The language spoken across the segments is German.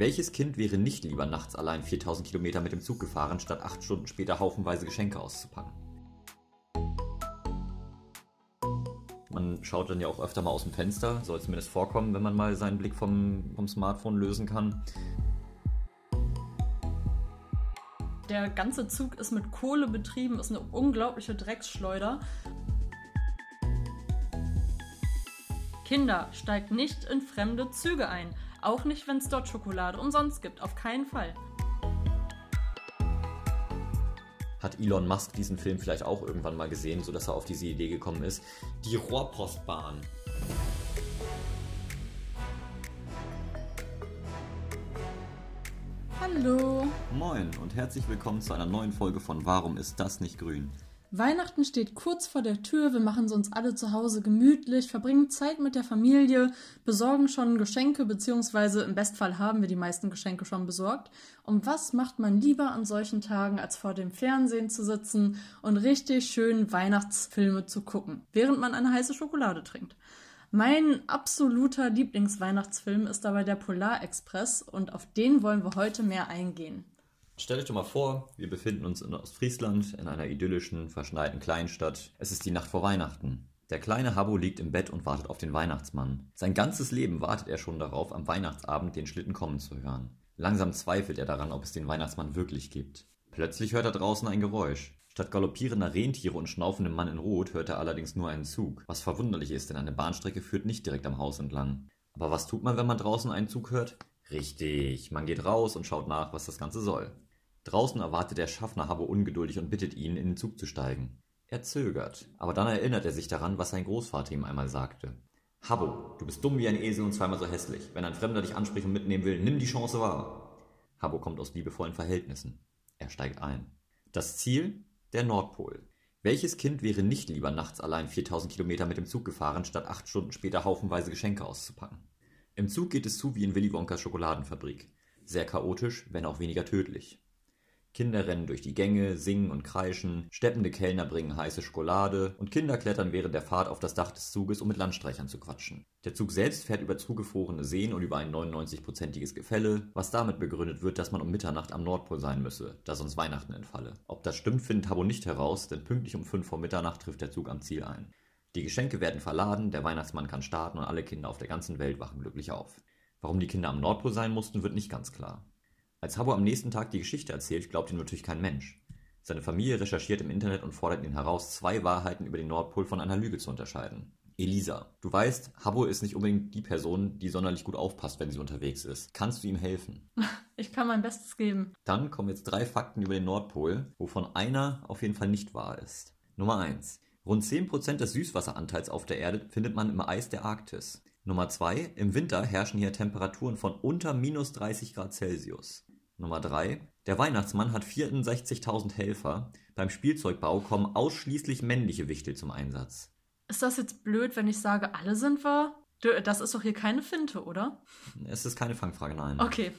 Welches Kind wäre nicht lieber nachts allein 4000 Kilometer mit dem Zug gefahren, statt acht Stunden später haufenweise Geschenke auszupacken? Man schaut dann ja auch öfter mal aus dem Fenster, soll zumindest vorkommen, wenn man mal seinen Blick vom, vom Smartphone lösen kann. Der ganze Zug ist mit Kohle betrieben, ist eine unglaubliche Drecksschleuder. Kinder, steigt nicht in fremde Züge ein. Auch nicht, wenn es dort Schokolade umsonst gibt. Auf keinen Fall. Hat Elon Musk diesen Film vielleicht auch irgendwann mal gesehen, sodass er auf diese Idee gekommen ist? Die Rohrpostbahn. Hallo. Moin und herzlich willkommen zu einer neuen Folge von Warum ist das nicht grün? Weihnachten steht kurz vor der Tür, wir machen es uns alle zu Hause gemütlich, verbringen Zeit mit der Familie, besorgen schon Geschenke, beziehungsweise im Bestfall haben wir die meisten Geschenke schon besorgt. Und was macht man lieber an solchen Tagen, als vor dem Fernsehen zu sitzen und richtig schön Weihnachtsfilme zu gucken, während man eine heiße Schokolade trinkt? Mein absoluter Lieblingsweihnachtsfilm ist dabei der Polar Express und auf den wollen wir heute mehr eingehen. Stellt euch doch mal vor, wir befinden uns in Ostfriesland, in einer idyllischen, verschneiten Kleinstadt. Es ist die Nacht vor Weihnachten. Der kleine Habbo liegt im Bett und wartet auf den Weihnachtsmann. Sein ganzes Leben wartet er schon darauf, am Weihnachtsabend den Schlitten kommen zu hören. Langsam zweifelt er daran, ob es den Weihnachtsmann wirklich gibt. Plötzlich hört er draußen ein Geräusch. Statt galoppierender Rentiere und schnaufendem Mann in Rot hört er allerdings nur einen Zug. Was verwunderlich ist, denn eine Bahnstrecke führt nicht direkt am Haus entlang. Aber was tut man, wenn man draußen einen Zug hört? Richtig, man geht raus und schaut nach, was das Ganze soll. Draußen erwartet der Schaffner Habbo ungeduldig und bittet ihn, in den Zug zu steigen. Er zögert, aber dann erinnert er sich daran, was sein Großvater ihm einmal sagte. Habbo, du bist dumm wie ein Esel und zweimal so hässlich. Wenn ein Fremder dich anspricht und mitnehmen will, nimm die Chance wahr. Habbo kommt aus liebevollen Verhältnissen. Er steigt ein. Das Ziel? Der Nordpol. Welches Kind wäre nicht lieber nachts allein 4000 Kilometer mit dem Zug gefahren, statt acht Stunden später haufenweise Geschenke auszupacken? Im Zug geht es zu wie in Willy Wonkas Schokoladenfabrik. Sehr chaotisch, wenn auch weniger tödlich. Kinder rennen durch die Gänge, singen und kreischen, steppende Kellner bringen heiße Schokolade und Kinder klettern während der Fahrt auf das Dach des Zuges, um mit Landstreichern zu quatschen. Der Zug selbst fährt über zugefrorene Seen und über ein 99-prozentiges Gefälle, was damit begründet wird, dass man um Mitternacht am Nordpol sein müsse, da sonst Weihnachten entfalle. Ob das stimmt, findet Habbo nicht heraus, denn pünktlich um 5 vor Mitternacht trifft der Zug am Ziel ein. Die Geschenke werden verladen, der Weihnachtsmann kann starten und alle Kinder auf der ganzen Welt wachen glücklich auf. Warum die Kinder am Nordpol sein mussten, wird nicht ganz klar. Als Habbo am nächsten Tag die Geschichte erzählt, glaubt ihm natürlich kein Mensch. Seine Familie recherchiert im Internet und fordert ihn heraus, zwei Wahrheiten über den Nordpol von einer Lüge zu unterscheiden. Elisa, du weißt, Habbo ist nicht unbedingt die Person, die sonderlich gut aufpasst, wenn sie unterwegs ist. Kannst du ihm helfen? Ich kann mein Bestes geben. Dann kommen jetzt drei Fakten über den Nordpol, wovon einer auf jeden Fall nicht wahr ist. Nummer eins: Rund 10% des Süßwasseranteils auf der Erde findet man im Eis der Arktis. Nummer zwei: Im Winter herrschen hier Temperaturen von unter minus 30 Grad Celsius. Nummer 3. Der Weihnachtsmann hat 64.000 Helfer. Beim Spielzeugbau kommen ausschließlich männliche Wichtel zum Einsatz. Ist das jetzt blöd, wenn ich sage, alle sind wahr? Das ist doch hier keine Finte, oder? Es ist keine Fangfrage, nein. Okay.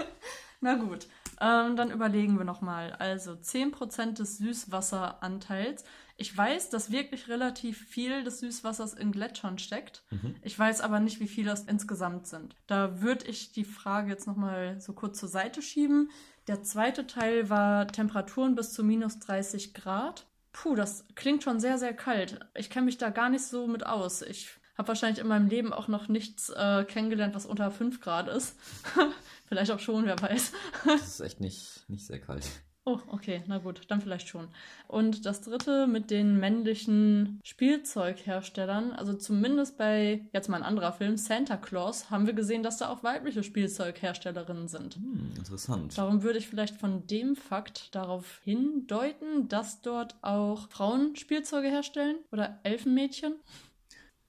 Na gut, ähm, dann überlegen wir nochmal. Also 10% des Süßwasseranteils. Ich weiß, dass wirklich relativ viel des Süßwassers in Gletschern steckt. Mhm. Ich weiß aber nicht, wie viel das insgesamt sind. Da würde ich die Frage jetzt nochmal so kurz zur Seite schieben. Der zweite Teil war Temperaturen bis zu minus 30 Grad. Puh, das klingt schon sehr, sehr kalt. Ich kenne mich da gar nicht so mit aus. Ich habe wahrscheinlich in meinem Leben auch noch nichts äh, kennengelernt, was unter 5 Grad ist. vielleicht auch schon, wer weiß. das ist echt nicht, nicht sehr kalt. Oh, okay, na gut, dann vielleicht schon. Und das dritte mit den männlichen Spielzeugherstellern, also zumindest bei, jetzt mal ein anderer Film, Santa Claus, haben wir gesehen, dass da auch weibliche Spielzeugherstellerinnen sind. Hm, interessant. Darum würde ich vielleicht von dem Fakt darauf hindeuten, dass dort auch Frauen Spielzeuge herstellen oder Elfenmädchen.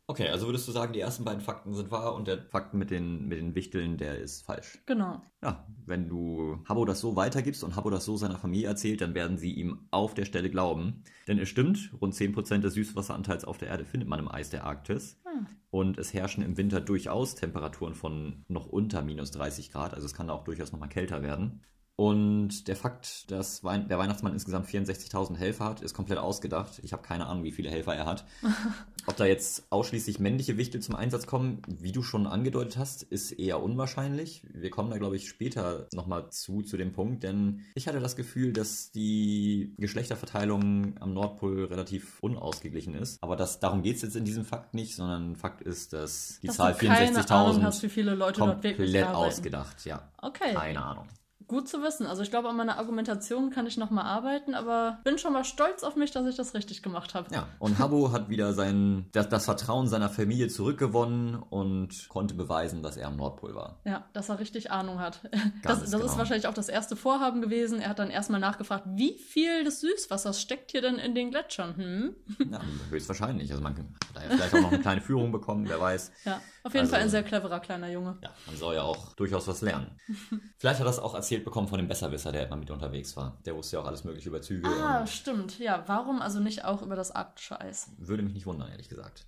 Okay, also würdest du sagen, die ersten beiden Fakten sind wahr und der Fakt mit den, mit den Wichteln, der ist falsch. Genau. Ja, wenn du Habbo das so weitergibst und Habbo das so seiner Familie erzählt, dann werden sie ihm auf der Stelle glauben. Denn es stimmt, rund 10% des Süßwasseranteils auf der Erde findet man im Eis der Arktis. Hm. Und es herrschen im Winter durchaus Temperaturen von noch unter minus 30 Grad. Also es kann auch durchaus nochmal kälter werden. Und der Fakt, dass der Weihnachtsmann insgesamt 64.000 Helfer hat, ist komplett ausgedacht. Ich habe keine Ahnung, wie viele Helfer er hat. Ob da jetzt ausschließlich männliche Wichtel zum Einsatz kommen, wie du schon angedeutet hast, ist eher unwahrscheinlich. Wir kommen da, glaube ich, später nochmal zu, zu dem Punkt, denn ich hatte das Gefühl, dass die Geschlechterverteilung am Nordpol relativ unausgeglichen ist. Aber das, darum geht es jetzt in diesem Fakt nicht, sondern Fakt ist, dass die Dass Zahl du keine Ahnung 64.000 hast, wie viele Leute dort wirklich komplett ausgedacht, ja. Okay. Keine Ahnung. Gut zu wissen. Also ich glaube, an meiner Argumentation kann ich nochmal arbeiten, aber bin schon mal stolz auf mich, dass ich das richtig gemacht habe. Ja, und Habbo hat wieder sein, das, das Vertrauen seiner Familie zurückgewonnen und konnte beweisen, dass er am Nordpol war. Ja, dass er richtig Ahnung hat. Ganz das das ist genau. wahrscheinlich auch das erste Vorhaben gewesen. Er hat dann erstmal nachgefragt, wie viel des Süßwassers steckt hier denn in den Gletschern? Hm? Ja, höchstwahrscheinlich. Also man hat da ja vielleicht auch noch eine kleine Führung bekommen, wer weiß. Ja, auf jeden Also- Fall ein sehr cleverer kleiner Junge. Ja, man soll ja auch durchaus was lernen. Vielleicht hat er das auch erzählt bekommen von dem Besserwisser, der immer mit unterwegs war. Der wusste ja auch alles mögliche über Züge. Ah, stimmt. Ja, warum also nicht auch über das arktische Eis? würde mich nicht wundern, ehrlich gesagt.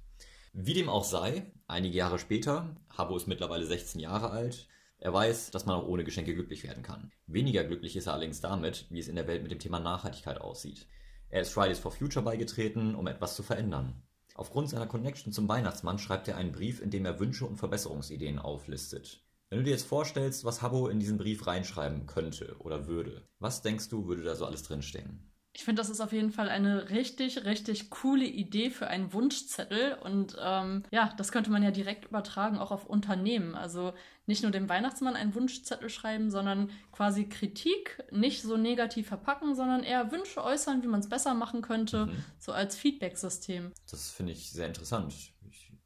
Wie dem auch sei, einige Jahre später, Habbo ist mittlerweile 16 Jahre alt, er weiß, dass man auch ohne Geschenke glücklich werden kann. Weniger glücklich ist er allerdings damit, wie es in der Welt mit dem Thema Nachhaltigkeit aussieht. Er ist Fridays for Future beigetreten, um etwas zu verändern. Aufgrund seiner Connection zum Weihnachtsmann schreibt er einen Brief, in dem er Wünsche und Verbesserungsideen auflistet. Wenn du dir jetzt vorstellst, was Habbo in diesen Brief reinschreiben könnte oder würde, was denkst du, würde da so alles drinstehen? Ich finde, das ist auf jeden Fall eine richtig, richtig coole Idee für einen Wunschzettel. Und ähm, ja, das könnte man ja direkt übertragen, auch auf Unternehmen. Also nicht nur dem Weihnachtsmann einen Wunschzettel schreiben, sondern quasi Kritik nicht so negativ verpacken, sondern eher Wünsche äußern, wie man es besser machen könnte, Mhm. so als Feedback-System. Das finde ich sehr interessant.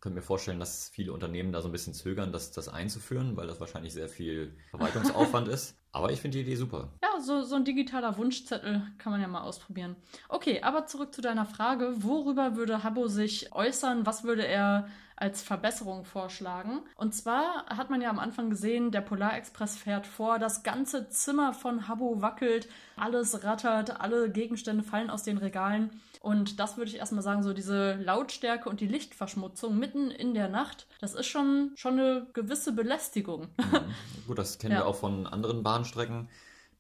Ich könnte mir vorstellen, dass viele Unternehmen da so ein bisschen zögern, das, das einzuführen, weil das wahrscheinlich sehr viel Verwaltungsaufwand ist. Aber ich finde die Idee super. Ja, so, so ein digitaler Wunschzettel kann man ja mal ausprobieren. Okay, aber zurück zu deiner Frage. Worüber würde Habbo sich äußern? Was würde er als Verbesserung vorschlagen? Und zwar hat man ja am Anfang gesehen, der Polarexpress fährt vor, das ganze Zimmer von Habbo wackelt, alles rattert, alle Gegenstände fallen aus den Regalen. Und das würde ich erstmal sagen, so diese Lautstärke und die Lichtverschmutzung mitten in der Nacht, das ist schon, schon eine gewisse Belästigung. Mhm. Gut, das kennen Ja. wir auch von anderen Bahnstrecken.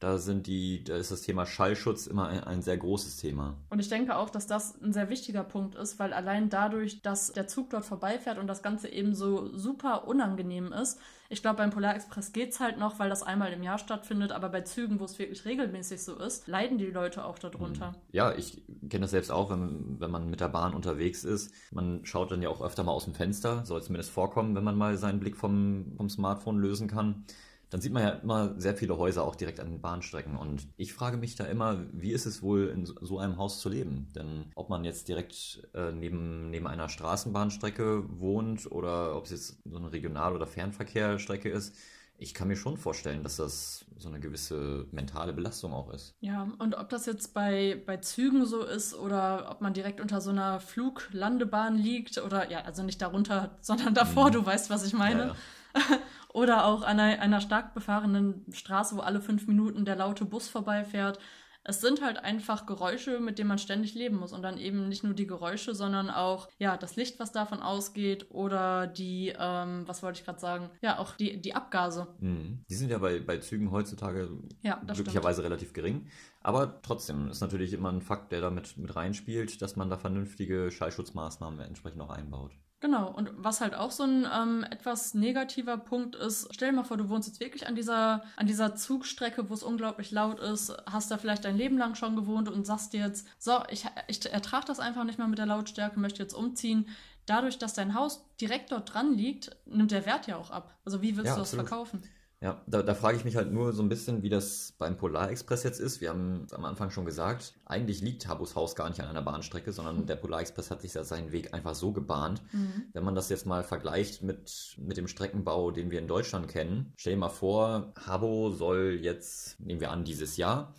Da sind die, da ist das Thema Schallschutz immer ein, ein sehr großes Thema. Und ich denke auch, dass das ein sehr wichtiger Punkt ist, weil allein dadurch, dass der Zug dort vorbeifährt und das Ganze eben so super unangenehm ist. Ich glaube, beim Polarexpress geht's halt noch, weil das einmal im Jahr stattfindet, aber bei Zügen, wo es wirklich regelmäßig so ist, leiden die Leute auch darunter. Ja, ich kenne das selbst auch, wenn, wenn man mit der Bahn unterwegs ist. Man schaut dann ja auch öfter mal aus dem Fenster, soll zumindest vorkommen, wenn man mal seinen Blick vom, vom Smartphone lösen kann. Dann sieht man ja immer sehr viele Häuser auch direkt an den Bahnstrecken. Und ich frage mich da immer, wie ist es wohl, in so- einem Haus zu leben? Denn ob man jetzt direkt äh, neben, neben einer Straßenbahnstrecke wohnt oder ob es jetzt so eine Regional- oder Fernverkehrstrecke ist, ich kann mir schon vorstellen, dass das so eine gewisse mentale Belastung auch ist. Ja, und ob das jetzt bei, bei Zügen so ist oder ob man direkt unter so einer Fluglandebahn liegt oder ja, also nicht darunter, sondern davor, Mhm. du weißt, was ich meine. Ja, Oder auch an einer, stark befahrenen Straße, wo alle fünf Minuten der laute Bus vorbeifährt. Es sind halt einfach Geräusche, mit denen man ständig leben muss. Und dann eben nicht nur die Geräusche, sondern auch ja, das Licht, was davon ausgeht oder die, ähm, was wollte ich gerade sagen, ja, auch die, die Abgase. Mhm. Die sind ja bei, bei Zügen heutzutage Ja, glücklicherweise relativ gering. Aber trotzdem ist natürlich immer ein Fakt, der da mit, mit reinspielt, dass man da vernünftige Schallschutzmaßnahmen entsprechend auch einbaut. Genau, und was halt auch so ein ähm, etwas negativer Punkt ist, stell dir mal vor, du wohnst jetzt wirklich an dieser, an dieser Zugstrecke, wo es unglaublich laut ist, hast da vielleicht dein Leben lang schon gewohnt und sagst dir jetzt, so, ich, ich ertrage das einfach nicht mehr mit der Lautstärke, möchte jetzt umziehen. Dadurch, dass dein Haus direkt dort dran liegt, nimmt der Wert ja auch ab. Also wie willst Ja, du das absolut. verkaufen? Ja, da, da frage ich mich halt nur so ein bisschen, wie das beim Polarexpress jetzt ist. Wir haben es am Anfang schon gesagt, eigentlich liegt Habus Haus gar nicht an einer Bahnstrecke, sondern der Polarexpress hat sich ja seinen Weg einfach so gebahnt. Mhm. Wenn man das jetzt mal vergleicht mit, mit dem Streckenbau, den wir in Deutschland kennen, stell dir mal vor, Habo soll jetzt, nehmen wir an, dieses Jahr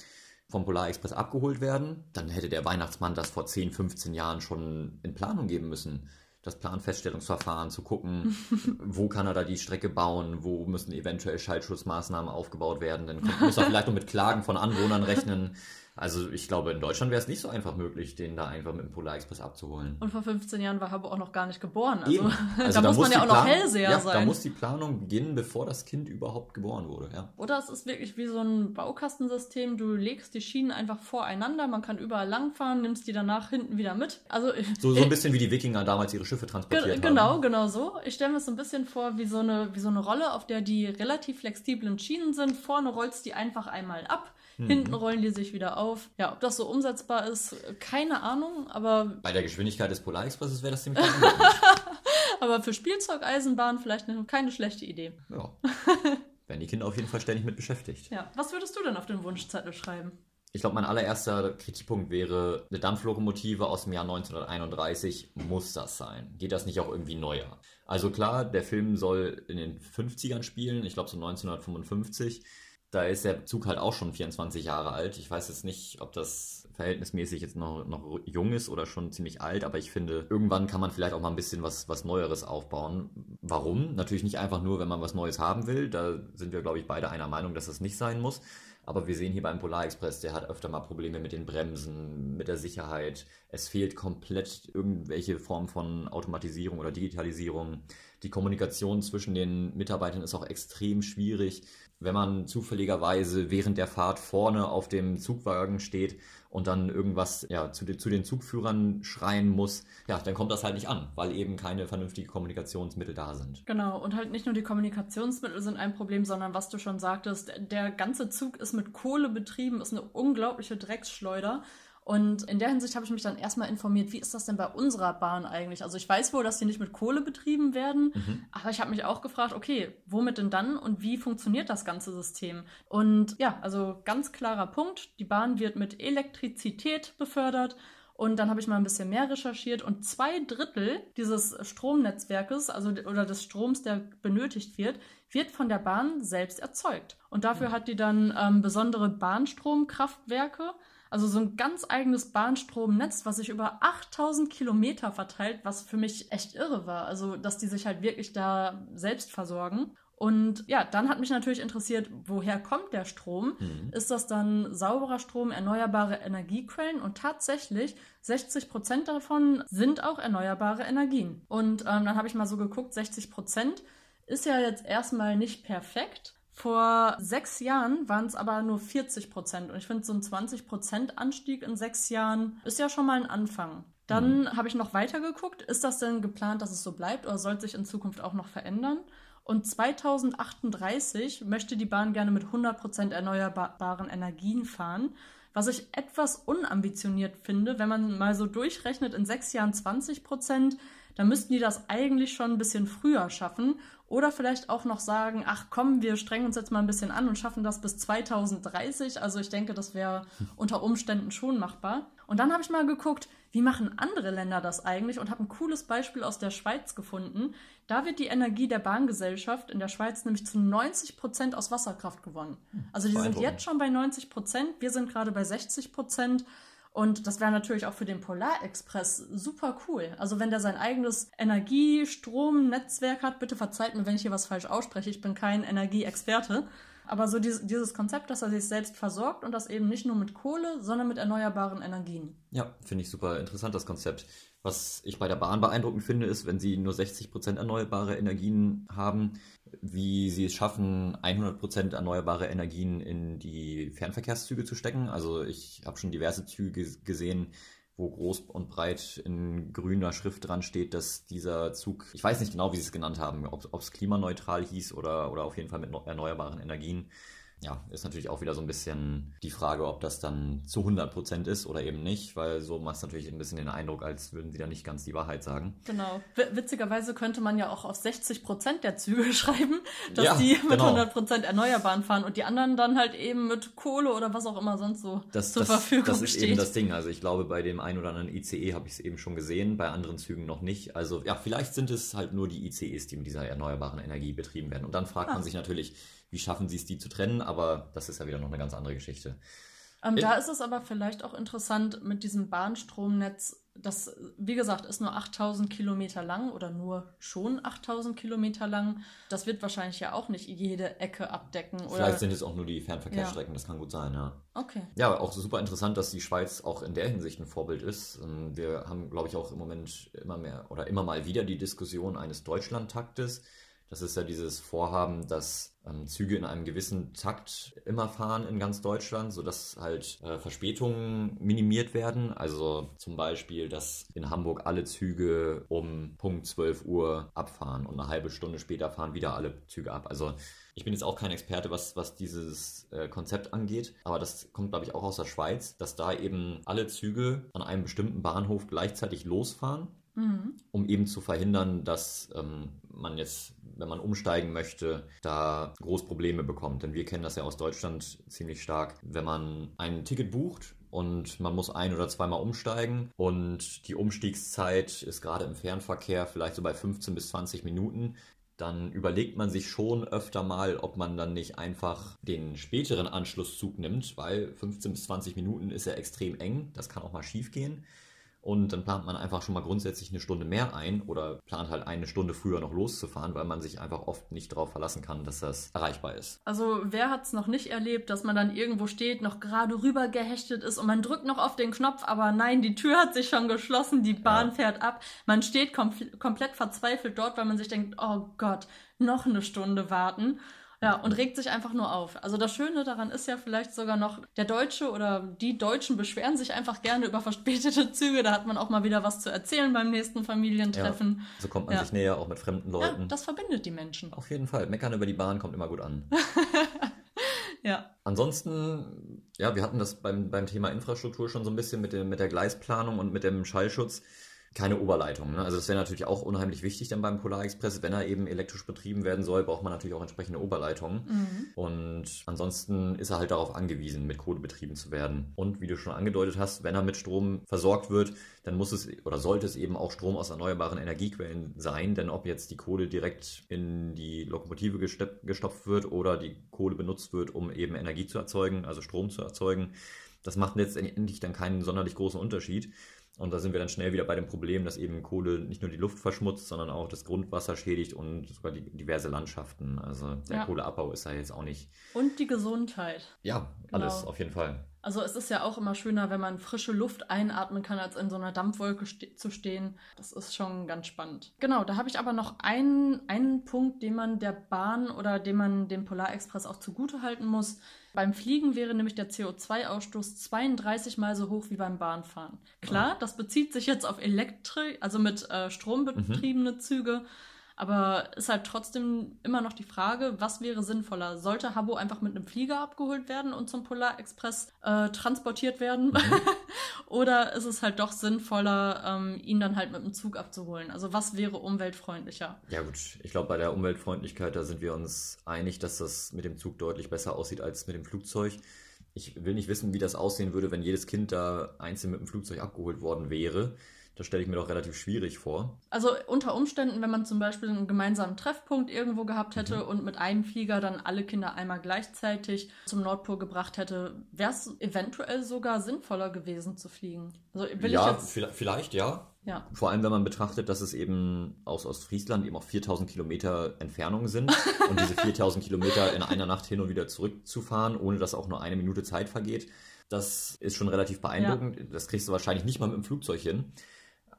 vom Polarexpress abgeholt werden, dann hätte der Weihnachtsmann das vor 10, 15 Jahren schon in Planung geben müssen. Das Planfeststellungsverfahren zu gucken, wo kann er da die Strecke bauen, wo müssen eventuell Schallschutzmaßnahmen aufgebaut werden, dann muss er vielleicht noch mit Klagen von Anwohnern rechnen. Also ich glaube, in Deutschland wäre es nicht so einfach möglich, den da einfach mit dem Polarexpress abzuholen. Und vor 15 Jahren war Habbo auch noch gar nicht geboren. Also. Also da, muss man ja auch die noch Plan- Hellseher ja, sein. Da muss die Planung beginnen, bevor das Kind überhaupt geboren wurde. Ja. Oder es ist wirklich wie so ein Baukastensystem. Du legst die Schienen einfach voreinander, man kann überall langfahren, nimmst die danach hinten wieder mit. Also So, so ein bisschen wie die Wikinger damals ihre Schiffe transportiert haben. genau, genau so. Ich stelle mir das so ein bisschen vor wie so, eine, wie so eine Rolle, auf der die relativ flexiblen Schienen sind. Vorne rollst die einfach einmal ab, Mhm. hinten rollen die sich wieder auf. Ja, ob das so umsetzbar ist, keine Ahnung, aber, Bei der Geschwindigkeit des Polarexpresses wäre das ziemlich unmöglich. aber für Spielzeugeisenbahn vielleicht eine, keine schlechte Idee. ja. Werden die Kinder auf jeden Fall ständig mit beschäftigt. Ja, was würdest du denn auf den Wunschzettel schreiben? Ich glaube, mein allererster Kritikpunkt wäre, eine Dampflokomotive aus dem Jahr 1931 muss das sein. Geht das nicht auch irgendwie neuer? Also klar, der Film soll in den 50ern spielen, ich glaube so 1955. Da ist der Zug halt auch schon 24 Jahre alt. Ich weiß jetzt nicht, ob das verhältnismäßig jetzt noch, noch jung ist oder schon ziemlich alt, aber ich finde, irgendwann kann man vielleicht auch mal ein bisschen was, was Neueres aufbauen. Warum? Natürlich nicht einfach nur, wenn man was Neues haben will. Da sind wir, glaube ich, beide einer Meinung, dass das nicht sein muss. Aber wir sehen hier beim Polarexpress, der hat öfter mal Probleme mit den Bremsen, mit der Sicherheit. Es fehlt komplett irgendwelche Form von Automatisierung oder Digitalisierung. Die Kommunikation zwischen den Mitarbeitern ist auch extrem schwierig. Wenn man zufälligerweise während der Fahrt vorne auf dem Zugwagen steht und dann irgendwas ja, zu, den, zu den Zugführern schreien muss, ja, dann kommt das halt nicht an, weil eben keine vernünftigen Kommunikationsmittel da sind. Genau, und halt nicht nur die Kommunikationsmittel sind ein Problem, sondern was du schon sagtest, der ganze Zug ist mit Kohle betrieben, ist eine unglaubliche Drecksschleuder. Und in der Hinsicht habe ich mich dann erstmal informiert, wie ist das denn bei unserer Bahn eigentlich? Also ich weiß wohl, dass die nicht mit Kohle betrieben werden, aber ich habe mich auch gefragt, okay, womit denn dann und wie funktioniert das ganze System? Und ja, also ganz klarer Punkt, die Bahn wird mit Elektrizität befördert. Und dann habe ich mal ein bisschen mehr recherchiert und zwei Drittel dieses Stromnetzwerkes, also oder des Stroms, der benötigt wird, wird von der Bahn selbst erzeugt. Und dafür hat die dann ähm, besondere Bahnstromkraftwerke, also so ein ganz eigenes Bahnstromnetz, was sich über 8000 Kilometer verteilt, was für mich echt irre war. Also, dass die sich halt wirklich da selbst versorgen. Und ja, dann hat mich natürlich interessiert, woher kommt der Strom? Mhm. Ist das dann sauberer Strom, erneuerbare Energiequellen? Und tatsächlich, 60 Prozent davon sind auch erneuerbare Energien. Und ähm, dann habe ich mal so geguckt, 60 Prozent ist ja jetzt erstmal nicht perfekt. Vor sechs Jahren waren es aber nur 40 Prozent. Und ich finde, so ein 20 Prozent Anstieg in sechs Jahren ist ja schon mal ein Anfang. Dann habe ich noch weiter geguckt. Ist das denn geplant, dass es so bleibt oder soll sich in Zukunft auch noch verändern? Und 2038 möchte die Bahn gerne mit 100% erneuerbaren Energien fahren, was ich etwas unambitioniert finde. Wenn man mal so durchrechnet, in sechs Jahren 20%, dann müssten die das eigentlich schon ein bisschen früher schaffen. Oder vielleicht auch noch sagen, ach komm, wir strengen uns jetzt mal ein bisschen an und schaffen das bis 2030. Also ich denke, das wäre unter Umständen schon machbar. Und dann habe ich mal geguckt, wie machen andere Länder das eigentlich und habe ein cooles Beispiel aus der Schweiz gefunden. Da wird die Energie der Bahngesellschaft in der Schweiz nämlich zu 90 Prozent aus Wasserkraft gewonnen. Also die sind jetzt schon bei 90 Prozent, wir sind gerade bei 60 Prozent. Und das wäre natürlich auch für den Polarexpress super cool. Also wenn der sein eigenes Energie-, Strom-, Netzwerk hat, bitte verzeiht mir, wenn ich hier was falsch ausspreche. Ich bin kein Energieexperte. Aber so dieses, dieses Konzept, dass er sich selbst versorgt und das eben nicht nur mit Kohle, sondern mit erneuerbaren Energien. Ja, finde ich super interessant, das Konzept. Was ich bei der Bahn beeindruckend finde, ist, wenn sie nur 60% erneuerbare Energien haben, wie sie es schaffen, 100% erneuerbare Energien in die Fernverkehrszüge zu stecken. Also ich habe schon diverse Züge gesehen, wo groß und breit in grüner Schrift dran steht, dass dieser Zug, ich weiß nicht genau, wie sie es genannt haben, ob es klimaneutral hieß oder, oder auf jeden Fall mit erneuerbaren Energien. Ja, ist natürlich auch wieder so ein bisschen die Frage, ob das dann zu 100% ist oder eben nicht, weil so macht es natürlich ein bisschen den Eindruck, als würden sie da nicht ganz die Wahrheit sagen. Genau. W witzigerweise könnte man ja auch auf 60 Prozent der Züge schreiben, dass Ja, die mit genau. 100 Prozent Erneuerbaren fahren und die anderen dann halt eben mit Kohle oder was auch immer sonst so Das, zur das, Verfügung das ist steht. eben das Ding. Also ich glaube, bei dem einen oder anderen ICE habe ich es eben schon gesehen, bei anderen Zügen noch nicht. Also ja, vielleicht sind es halt nur die ICEs, die mit dieser erneuerbaren Energie betrieben werden. Und dann fragt Ah. man sich natürlich, wie schaffen sie es, die zu trennen? Aber das ist ja wieder noch eine ganz andere Geschichte. Ähm, da ist es aber vielleicht auch interessant mit diesem Bahnstromnetz das, wie gesagt, ist nur 8000 Kilometer lang oder nur schon 8000 Kilometer lang. Das wird wahrscheinlich ja auch nicht jede Ecke abdecken. Oder? Vielleicht sind es auch nur die Fernverkehrsstrecken, ja. das kann gut sein, ja. Okay. Ja, auch super interessant, dass die Schweiz auch in der Hinsicht ein Vorbild ist. Ähm, wir haben, glaube ich, auch im Moment immer mehr oder immer mal wieder die Diskussion eines Deutschlandtaktes. Das ist ja dieses Vorhaben, dass ähm, Züge in einem gewissen Takt immer fahren in ganz Deutschland, sodass halt äh, Verspätungen minimiert werden. Also zum Beispiel, dass in Hamburg alle Züge um Punkt 12 Uhr abfahren und eine halbe Stunde später fahren wieder alle Züge ab. Also ich bin jetzt auch kein Experte, was, was dieses äh, Konzept angeht, aber das kommt, glaube ich, auch aus der Schweiz, dass da eben alle Züge an einem bestimmten Bahnhof gleichzeitig losfahren. Mhm. um eben zu verhindern, dass ähm, man jetzt wenn man umsteigen möchte, da groß Probleme bekommt. Denn wir kennen das ja aus Deutschland ziemlich stark. Wenn man ein Ticket bucht und man muss ein oder zweimal umsteigen und die Umstiegszeit ist gerade im Fernverkehr vielleicht so bei 15 bis 20 Minuten, dann überlegt man sich schon öfter mal, ob man dann nicht einfach den späteren Anschlusszug nimmt, weil 15 bis 20 Minuten ist ja extrem eng, das kann auch mal schief gehen. Und dann plant man einfach schon mal grundsätzlich eine Stunde mehr ein oder plant halt eine Stunde früher noch loszufahren, weil man sich einfach oft nicht darauf verlassen kann, dass das erreichbar ist. Also wer hat es noch nicht erlebt, dass man dann irgendwo steht, noch gerade rüber gehechtet ist und man drückt noch auf den Knopf, aber nein, die Tür hat sich schon geschlossen, die Bahn ja. fährt ab. Man steht kom komplett verzweifelt dort, weil man sich denkt, oh Gott, noch eine Stunde warten. Ja, und regt sich einfach nur auf. Also das Schöne daran ist ja vielleicht sogar noch, der Deutsche oder die Deutschen beschweren sich einfach gerne über verspätete Züge. Da hat man auch mal wieder was zu erzählen beim nächsten Familientreffen. Ja, so kommt man ja. sich näher, auch mit fremden Leuten. Ja, das verbindet die Menschen. Auf jeden Fall. Meckern über die Bahn kommt immer gut an. ja. Ansonsten, ja, wir hatten das beim, beim Thema Infrastruktur schon so ein bisschen mit, dem, mit der Gleisplanung und mit dem Schallschutz keine Oberleitung. Ne? Also das wäre natürlich auch unheimlich wichtig dann beim Polarexpress. Wenn er eben elektrisch betrieben werden soll, braucht man natürlich auch entsprechende Oberleitungen. Mhm. Und ansonsten ist er halt darauf angewiesen, mit Kohle betrieben zu werden. Und wie du schon angedeutet hast, wenn er mit Strom versorgt wird, dann muss es oder sollte es eben auch Strom aus erneuerbaren Energiequellen sein. Denn ob jetzt die Kohle direkt in die Lokomotive gestopft wird oder die Kohle benutzt wird, um eben Energie zu erzeugen, also Strom zu erzeugen, das macht letztendlich dann keinen sonderlich großen Unterschied. Und da sind wir dann schnell wieder bei dem Problem, dass eben Kohle nicht nur die Luft verschmutzt, sondern auch das Grundwasser schädigt und sogar die diverse Landschaften. Also der ja. Kohleabbau ist da jetzt auch nicht. Und die Gesundheit. Ja, alles genau. auf jeden Fall. Also es ist ja auch immer schöner, wenn man frische Luft einatmen kann, als in so einer Dampfwolke ste zu stehen. Das ist schon ganz spannend. Genau, da habe ich aber noch einen, einen Punkt, den man der Bahn oder den man dem Polarexpress auch zugute halten muss. Beim Fliegen wäre nämlich der CO2-Ausstoß 32 mal so hoch wie beim Bahnfahren. Klar, das bezieht sich jetzt auf Elektrik, also mit äh, Strom betriebene mhm. Züge. Aber ist halt trotzdem immer noch die Frage, was wäre sinnvoller? Sollte Habbo einfach mit einem Flieger abgeholt werden und zum Polarexpress äh, transportiert werden? Mhm. Oder ist es halt doch sinnvoller, ähm, ihn dann halt mit dem Zug abzuholen? Also was wäre umweltfreundlicher? Ja gut, ich glaube, bei der Umweltfreundlichkeit, da sind wir uns einig, dass das mit dem Zug deutlich besser aussieht als mit dem Flugzeug. Ich will nicht wissen, wie das aussehen würde, wenn jedes Kind da einzeln mit dem Flugzeug abgeholt worden wäre. Das stelle ich mir doch relativ schwierig vor. Also unter Umständen, wenn man zum Beispiel einen gemeinsamen Treffpunkt irgendwo gehabt hätte mhm. und mit einem Flieger dann alle Kinder einmal gleichzeitig zum Nordpol gebracht hätte, wäre es eventuell sogar sinnvoller gewesen zu fliegen. Also will ja, ich jetzt... vielleicht ja. Ja. Vor allem, wenn man betrachtet, dass es eben aus Ostfriesland eben auch 4000 Kilometer Entfernung sind und diese 4000 Kilometer in einer Nacht hin und wieder zurückzufahren, ohne dass auch nur eine Minute Zeit vergeht, das ist schon relativ beeindruckend. Ja. Das kriegst du wahrscheinlich nicht mal mit dem Flugzeug hin.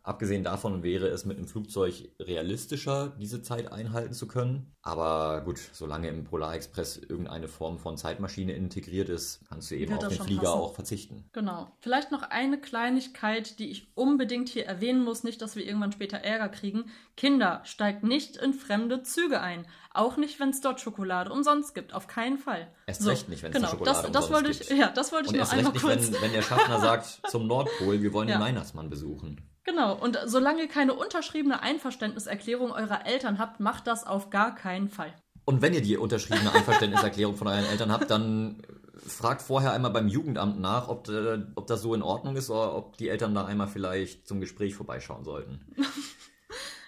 Abgesehen davon wäre es mit einem Flugzeug realistischer, diese Zeit einhalten zu können. Aber gut, solange im Polarexpress irgendeine Form von Zeitmaschine integriert ist, kannst du eben auf den Flieger passen. auch verzichten. Genau. Vielleicht noch eine Kleinigkeit, die ich unbedingt hier erwähnen muss, nicht, dass wir irgendwann später Ärger kriegen. Kinder, steigt nicht in fremde Züge ein. Auch nicht, wenn es dort Schokolade umsonst gibt. Auf keinen Fall. Erst so, recht nicht, wenn es genau, Schokolade das, das umsonst wollte ich, gibt. Ja, das wollte ich Und noch einmal kurz. Nicht, wenn, wenn der Schaffner sagt zum Nordpol, wir wollen ja. den Weihnachtsmann besuchen. Genau, und solange ihr keine unterschriebene Einverständniserklärung eurer Eltern habt, macht das auf gar keinen Fall. Und wenn ihr die unterschriebene Einverständniserklärung von euren Eltern habt, dann fragt vorher einmal beim Jugendamt nach, ob, äh, ob das so in Ordnung ist oder ob die Eltern da einmal vielleicht zum Gespräch vorbeischauen sollten.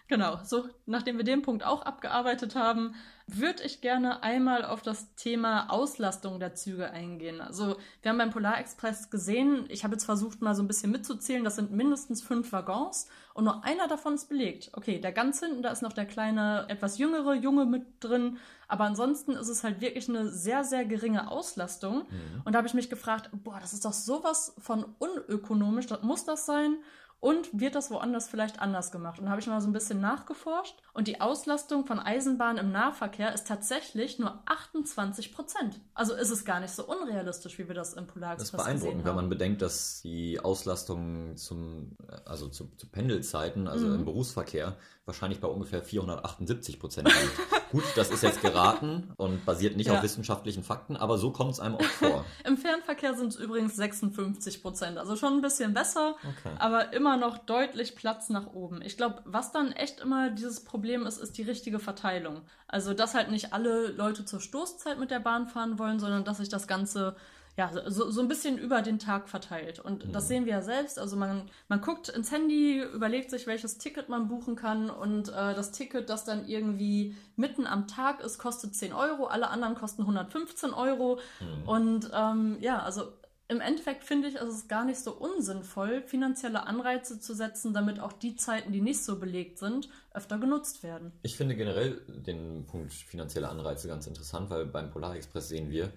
Genau, so nachdem wir den Punkt auch abgearbeitet haben, würde ich gerne einmal auf das Thema Auslastung der Züge eingehen. Also wir haben beim Polarexpress gesehen, ich habe jetzt versucht mal so ein bisschen mitzuzählen, das sind mindestens fünf Waggons und nur einer davon ist belegt. Okay, der ganz hinten, da ist noch der kleine, etwas jüngere Junge mit drin, aber ansonsten ist es halt wirklich eine sehr, sehr geringe Auslastung. Mhm. Und da habe ich mich gefragt, boah, das ist doch sowas von unökonomisch, das muss das sein? Und wird das woanders vielleicht anders gemacht? Und da habe ich mal so ein bisschen nachgeforscht. Und die Auslastung von Eisenbahnen im Nahverkehr ist tatsächlich nur 28 Prozent. Also ist es gar nicht so unrealistisch, wie wir das im Polarexpress Das ist beeindruckend, wenn man bedenkt, dass die Auslastung zum, also zu, zu Pendelzeiten, also mhm. im Berufsverkehr, wahrscheinlich bei ungefähr 478 Prozent liegt. Gut, das ist jetzt geraten und basiert nicht ja. auf wissenschaftlichen Fakten, aber so kommt es einem oft vor. Im Fernverkehr sind es übrigens 56 Prozent, also schon ein bisschen besser, okay. aber immer noch deutlich Platz nach oben. Ich glaube, was dann echt immer dieses Problem ist, ist die richtige Verteilung. Also, dass halt nicht alle Leute zur Stoßzeit mit der Bahn fahren wollen, sondern dass sich das Ganze ja, so, so ein bisschen über den Tag verteilt. Und mhm. das sehen wir ja selbst. Also man, man guckt ins Handy, überlegt sich, welches Ticket man buchen kann und äh, das Ticket, das dann irgendwie mitten am Tag ist, kostet 10 Euro, alle anderen kosten 115 Euro. Mhm. Und ähm, ja, also im Endeffekt finde ich, ist es gar nicht so unsinnvoll, finanzielle Anreize zu setzen, damit auch die Zeiten, die nicht so belegt sind, öfter genutzt werden. Ich finde generell den Punkt finanzielle Anreize ganz interessant, weil beim Polar Express sehen wir,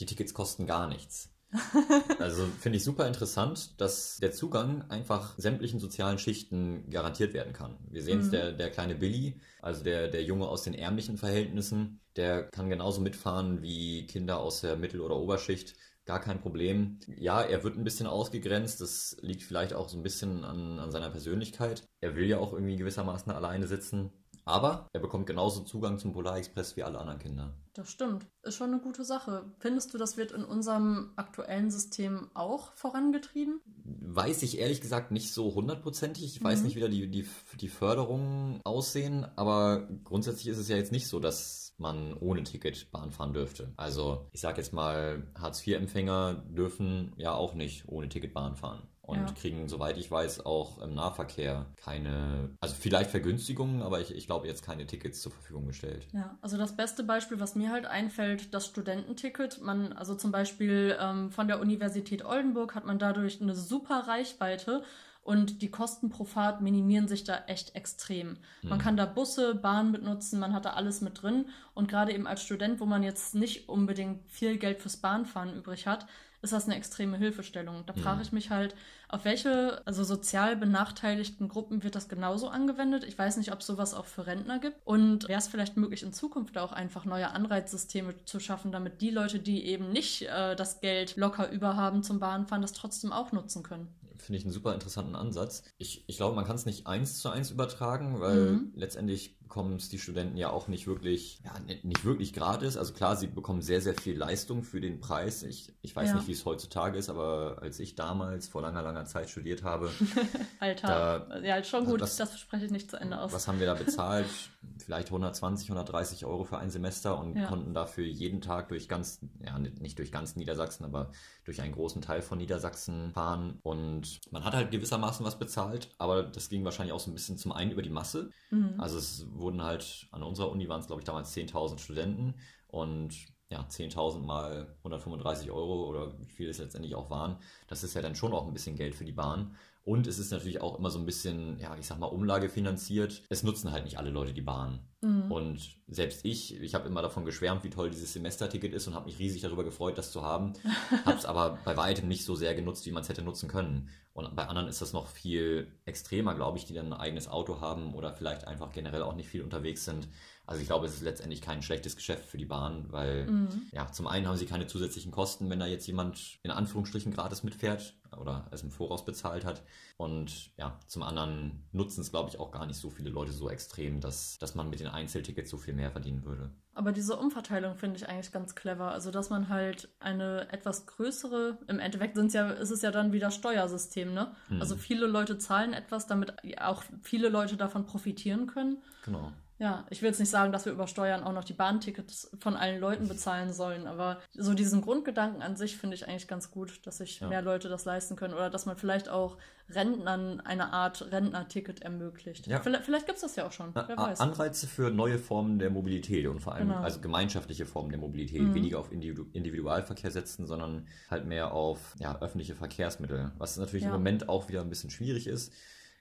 die Tickets kosten gar nichts. also finde ich super interessant, dass der Zugang einfach sämtlichen sozialen Schichten garantiert werden kann. Wir sehen es, mhm. der, der kleine Billy, also der, der Junge aus den ärmlichen Verhältnissen, der kann genauso mitfahren wie Kinder aus der Mittel- oder Oberschicht. Gar kein Problem. Ja, er wird ein bisschen ausgegrenzt. Das liegt vielleicht auch so ein bisschen an, an seiner Persönlichkeit. Er will ja auch irgendwie gewissermaßen alleine sitzen. Aber er bekommt genauso Zugang zum Polar Express wie alle anderen Kinder. Das stimmt. Ist schon eine gute Sache. Findest du, das wird in unserem aktuellen System auch vorangetrieben? Weiß ich ehrlich gesagt nicht so hundertprozentig. Ich weiß mhm. nicht, wie da die, die, die Förderungen aussehen, aber grundsätzlich ist es ja jetzt nicht so, dass man ohne Ticket Bahn fahren dürfte. Also ich sage jetzt mal, Hartz-IV-Empfänger dürfen ja auch nicht ohne Ticket Bahn fahren und ja. kriegen, soweit ich weiß, auch im Nahverkehr keine, also vielleicht Vergünstigungen, aber ich, ich glaube jetzt keine Tickets zur Verfügung gestellt. Ja, also das beste Beispiel, was mir halt einfällt, das Studententicket. Man, also zum Beispiel ähm, von der Universität Oldenburg hat man dadurch eine super Reichweite und die Kosten pro Fahrt minimieren sich da echt extrem. Man mhm. kann da Busse, Bahnen mitnutzen, man hat da alles mit drin. Und gerade eben als Student, wo man jetzt nicht unbedingt viel Geld fürs Bahnfahren übrig hat, ist das eine extreme Hilfestellung. Da frage ich mich halt, auf welche, also sozial benachteiligten Gruppen wird das genauso angewendet? Ich weiß nicht, ob es sowas auch für Rentner gibt. Und wäre es vielleicht möglich, in Zukunft auch einfach neue Anreizsysteme zu schaffen, damit die Leute, die eben nicht äh, das Geld locker überhaben zum Bahnfahren, das trotzdem auch nutzen können? Finde ich einen super interessanten Ansatz. Ich, ich glaube, man kann es nicht eins zu eins übertragen, weil mhm. letztendlich bekommen es die Studenten ja auch nicht wirklich, ja, nicht wirklich gratis. Also klar, sie bekommen sehr, sehr viel Leistung für den Preis. Ich, ich weiß ja. nicht, wie es heutzutage ist, aber als ich damals vor langer, langer Zeit studiert habe. Alter, da, ja, schon gut, was, das spreche ich nicht zu Ende aus. Was haben wir da bezahlt? Vielleicht 120, 130 Euro für ein Semester und ja. konnten dafür jeden Tag durch ganz, ja, nicht durch ganz Niedersachsen, aber durch einen großen Teil von Niedersachsen fahren. Und man hat halt gewissermaßen was bezahlt, aber das ging wahrscheinlich auch so ein bisschen zum einen über die Masse. Mhm. Also es wurden halt, an unserer Uni waren es, glaube ich, damals 10.000 Studenten und ja, 10.000 mal 135 Euro oder wie viel es letztendlich auch waren, das ist ja dann schon auch ein bisschen Geld für die Bahn. Und es ist natürlich auch immer so ein bisschen, ja, ich sag mal, umlagefinanziert. Es nutzen halt nicht alle Leute die Bahn. Mhm. Und selbst ich, ich habe immer davon geschwärmt, wie toll dieses Semesterticket ist und habe mich riesig darüber gefreut, das zu haben. habe es aber bei weitem nicht so sehr genutzt, wie man es hätte nutzen können. Und bei anderen ist das noch viel extremer, glaube ich, die dann ein eigenes Auto haben oder vielleicht einfach generell auch nicht viel unterwegs sind. Also ich glaube, es ist letztendlich kein schlechtes Geschäft für die Bahn, weil mhm. ja, zum einen haben sie keine zusätzlichen Kosten, wenn da jetzt jemand in Anführungsstrichen gratis mitfährt oder es im Voraus bezahlt hat. Und ja, zum anderen nutzen es, glaube ich, auch gar nicht so viele Leute so extrem, dass, dass man mit den Einzeltickets so viel mehr verdienen würde. Aber diese Umverteilung finde ich eigentlich ganz clever. Also, dass man halt eine etwas größere, im Endeffekt sind's ja, ist es ja dann wieder Steuersystem, ne? Mhm. Also viele Leute zahlen etwas, damit auch viele Leute davon profitieren können. Genau. Ja, ich will jetzt nicht sagen, dass wir über Steuern auch noch die Bahntickets von allen Leuten bezahlen sollen, aber so diesen Grundgedanken an sich finde ich eigentlich ganz gut, dass sich ja. mehr Leute das leisten können oder dass man vielleicht auch Rentnern eine Art Rentnerticket ermöglicht. Ja. Vielleicht, vielleicht gibt es das ja auch schon. Na, wer weiß. Anreize für neue Formen der Mobilität und vor allem genau. also gemeinschaftliche Formen der Mobilität. Mhm. Weniger auf Individu Individualverkehr setzen, sondern halt mehr auf ja, öffentliche Verkehrsmittel. Was natürlich im Moment auch wieder ein bisschen schwierig ist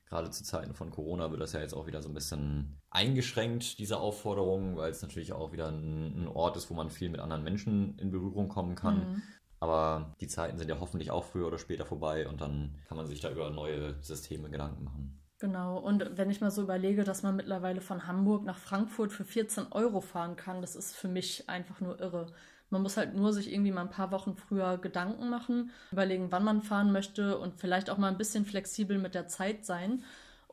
gerade zu Zeiten von Corona wird das ja jetzt auch wieder so ein bisschen eingeschränkt, diese Aufforderung, weil es natürlich auch wieder ein, ein Ort ist, wo man viel mit anderen Menschen in Berührung kommen kann. Mhm. Aber die Zeiten sind ja hoffentlich auch früher oder später vorbei und dann kann man sich da über neue Systeme Gedanken machen. Genau, und wenn ich mal so überlege, dass man mittlerweile von Hamburg nach Frankfurt für 14 Euro fahren kann, das ist für mich einfach nur irre. Man muss halt nur sich irgendwie mal ein paar Wochen früher Gedanken machen, überlegen, wann man fahren möchte und vielleicht auch mal ein bisschen flexibel mit der Zeit sein.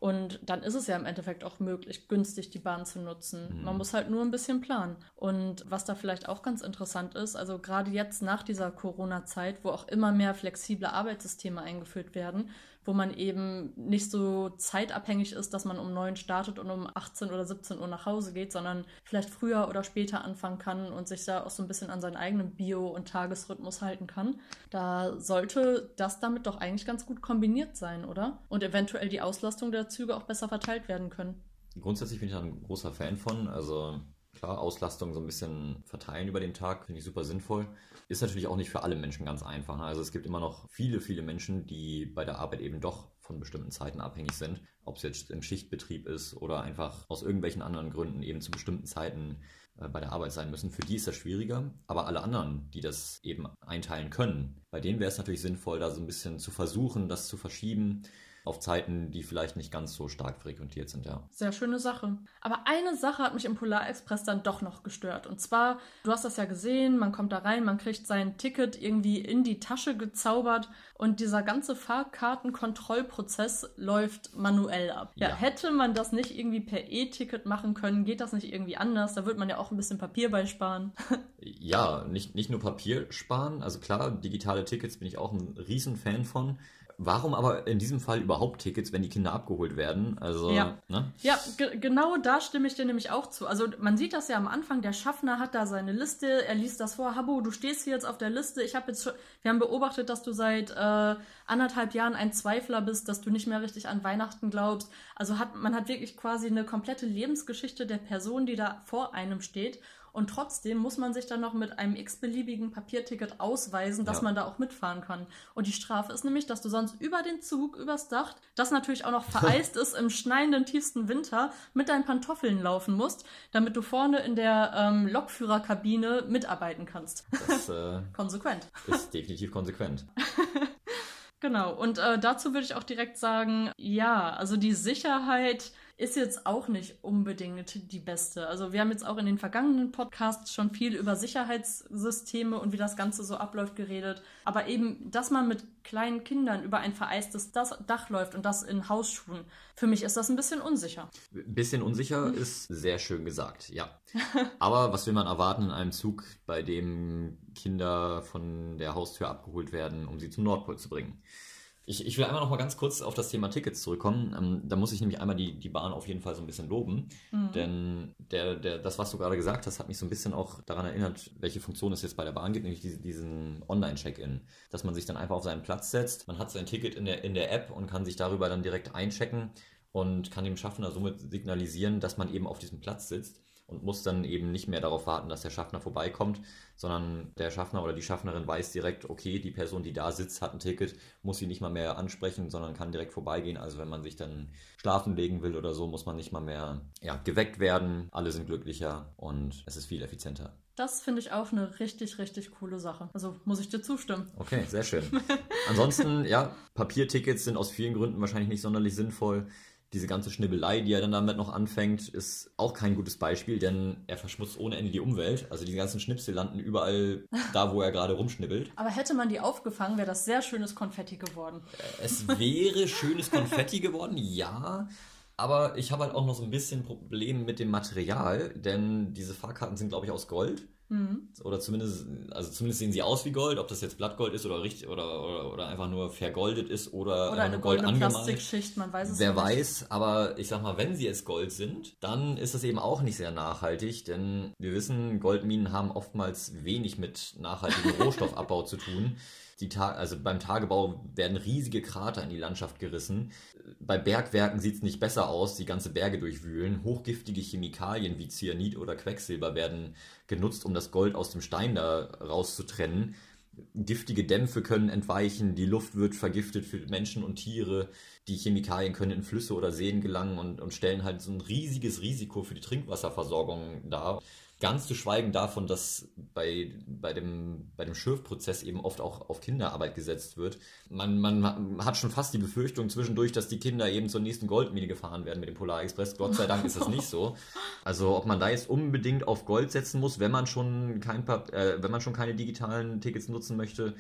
Und dann ist es ja im Endeffekt auch möglich, günstig die Bahn zu nutzen. Mhm. Man muss halt nur ein bisschen planen. Und was da vielleicht auch ganz interessant ist, also gerade jetzt nach dieser Corona-Zeit, wo auch immer mehr flexible Arbeitssysteme eingeführt werden, wo man eben nicht so zeitabhängig ist, dass man um neun startet und um 18 oder 17 Uhr nach Hause geht, sondern vielleicht früher oder später anfangen kann und sich da auch so ein bisschen an seinen eigenen Bio- und Tagesrhythmus halten kann. Da sollte das damit doch eigentlich ganz gut kombiniert sein, oder? Und eventuell die Auslastung der Züge auch besser verteilt werden können. Grundsätzlich bin ich da ein großer Fan von. Also klar, Auslastung so ein bisschen verteilen über den Tag, finde ich super sinnvoll. Ist natürlich auch nicht für alle Menschen ganz einfach. Ne? Also es gibt immer noch viele, viele Menschen, die bei der Arbeit eben doch von bestimmten Zeiten abhängig sind. Ob es jetzt im Schichtbetrieb ist oder einfach aus irgendwelchen anderen Gründen eben zu bestimmten Zeiten äh, bei der Arbeit sein müssen. Für die ist das schwieriger. Aber alle anderen, die das eben einteilen können, bei denen wäre es natürlich sinnvoll, da so ein bisschen zu versuchen, das zu verschieben auf Zeiten, die vielleicht nicht ganz so stark frequentiert sind, ja. Sehr schöne Sache. Aber eine Sache hat mich im Polarexpress dann doch noch gestört. Und zwar, du hast das ja gesehen, man kommt da rein, man kriegt sein Ticket irgendwie in die Tasche gezaubert und dieser ganze Fahrkartenkontrollprozess läuft manuell ab. Ja, ja. hätte man das nicht irgendwie per E-Ticket machen können, geht das nicht irgendwie anders? Da würde man ja auch ein bisschen Papier beisparen. ja, nicht, nicht nur Papier sparen. Also klar, digitale Tickets bin ich auch ein Riesenfan von. Warum aber in diesem Fall überhaupt Tickets, wenn die Kinder abgeholt werden? Also, ja, ne? ja genau da stimme ich dir nämlich auch zu. Also man sieht das ja am Anfang, der Schaffner hat da seine Liste, er liest das vor, Habo, du stehst hier jetzt auf der Liste. Ich habe jetzt schon, wir haben beobachtet, dass du seit äh, anderthalb Jahren ein Zweifler bist, dass du nicht mehr richtig an Weihnachten glaubst. Also hat man hat wirklich quasi eine komplette Lebensgeschichte der Person, die da vor einem steht. Und trotzdem muss man sich dann noch mit einem x-beliebigen Papierticket ausweisen, dass ja. man da auch mitfahren kann. Und die Strafe ist nämlich, dass du sonst über den Zug, übers Dach, das natürlich auch noch vereist ist im schneidenden tiefsten Winter, mit deinen Pantoffeln laufen musst, damit du vorne in der ähm, Lokführerkabine mitarbeiten kannst. Das äh, konsequent. Ist definitiv konsequent. Genau, und äh, dazu würde ich auch direkt sagen, ja, also die Sicherheit ist jetzt auch nicht unbedingt die beste. Also wir haben jetzt auch in den vergangenen Podcasts schon viel über Sicherheitssysteme und wie das Ganze so abläuft geredet. Aber eben, dass man mit kleinen Kindern über ein vereistes Dach läuft und das in Hausschuhen, für mich ist das ein bisschen unsicher. Bisschen unsicher ist sehr schön gesagt, ja. Aber was will man erwarten in einem Zug, bei dem Kinder von der Haustür abgeholt werden, um sie zum Nordpol zu bringen? Ich, ich will einmal noch mal ganz kurz auf das Thema Tickets zurückkommen. Ähm, da muss ich nämlich einmal die, die Bahn auf jeden Fall so ein bisschen loben. Mhm. Denn der, der, das, was du gerade gesagt hast, hat mich so ein bisschen auch daran erinnert, welche Funktion es jetzt bei der Bahn gibt, nämlich diese, diesen Online-Check-In. Dass man sich dann einfach auf seinen Platz setzt, man hat sein Ticket in der, in der App und kann sich darüber dann direkt einchecken und kann dem Schaffner somit signalisieren, dass man eben auf diesem Platz sitzt und muss dann eben nicht mehr darauf warten, dass der Schaffner vorbeikommt, sondern der Schaffner oder die Schaffnerin weiß direkt, okay, die Person, die da sitzt, hat ein Ticket, muss sie nicht mal mehr ansprechen, sondern kann direkt vorbeigehen. Also wenn man sich dann schlafen legen will oder so, muss man nicht mal mehr ja, geweckt werden. Alle sind glücklicher und es ist viel effizienter. Das finde ich auch eine richtig, richtig coole Sache. Also muss ich dir zustimmen. Okay, sehr schön. Ansonsten, ja, Papiertickets sind aus vielen Gründen wahrscheinlich nicht sonderlich sinnvoll diese ganze Schnibbelei, die er dann damit noch anfängt, ist auch kein gutes Beispiel, denn er verschmutzt ohne Ende die Umwelt. Also die ganzen Schnipsel landen überall da, wo er gerade rumschnibbelt. Aber hätte man die aufgefangen, wäre das sehr schönes Konfetti geworden. Äh, es wäre schönes Konfetti geworden, ja. Aber ich habe halt auch noch so ein bisschen Problem mit dem Material, denn diese Fahrkarten sind, glaube ich, aus Gold. Mhm. Oder zumindest, also zumindest sehen sie aus wie Gold, ob das jetzt Blattgold ist oder richtig oder, oder, oder einfach nur vergoldet ist oder, Oder eine Gold goldene angemalt. Plastikschicht, man weiß es Wer nicht. weiß, aber ich sag mal, wenn sie jetzt Gold sind, dann ist das eben auch nicht sehr nachhaltig, denn wir wissen, Goldminen haben oftmals wenig mit nachhaltigem Rohstoffabbau zu tun. Also beim Tagebau werden riesige Krater in die Landschaft gerissen. Bei Bergwerken sieht es nicht besser aus, die ganze Berge durchwühlen. Hochgiftige Chemikalien wie Cyanid oder Quecksilber werden genutzt, um das Gold aus dem Stein da rauszutrennen. Giftige Dämpfe können entweichen, die Luft wird vergiftet für Menschen und Tiere, die Chemikalien können in Flüsse oder Seen gelangen und, und stellen halt so ein riesiges Risiko für die Trinkwasserversorgung dar. Ganz zu schweigen davon, dass bei, bei, dem, bei dem Schürfprozess eben oft auch auf Kinderarbeit gesetzt wird. Man, man hat schon fast die Befürchtung zwischendurch, dass die Kinder eben zur nächsten Goldmine gefahren werden mit dem Polarexpress. Gott sei Dank ist das nicht so. Also ob man da jetzt unbedingt auf Gold setzen muss, wenn man schon kein äh, wenn man schon keine digitalen Tickets nutzen möchte,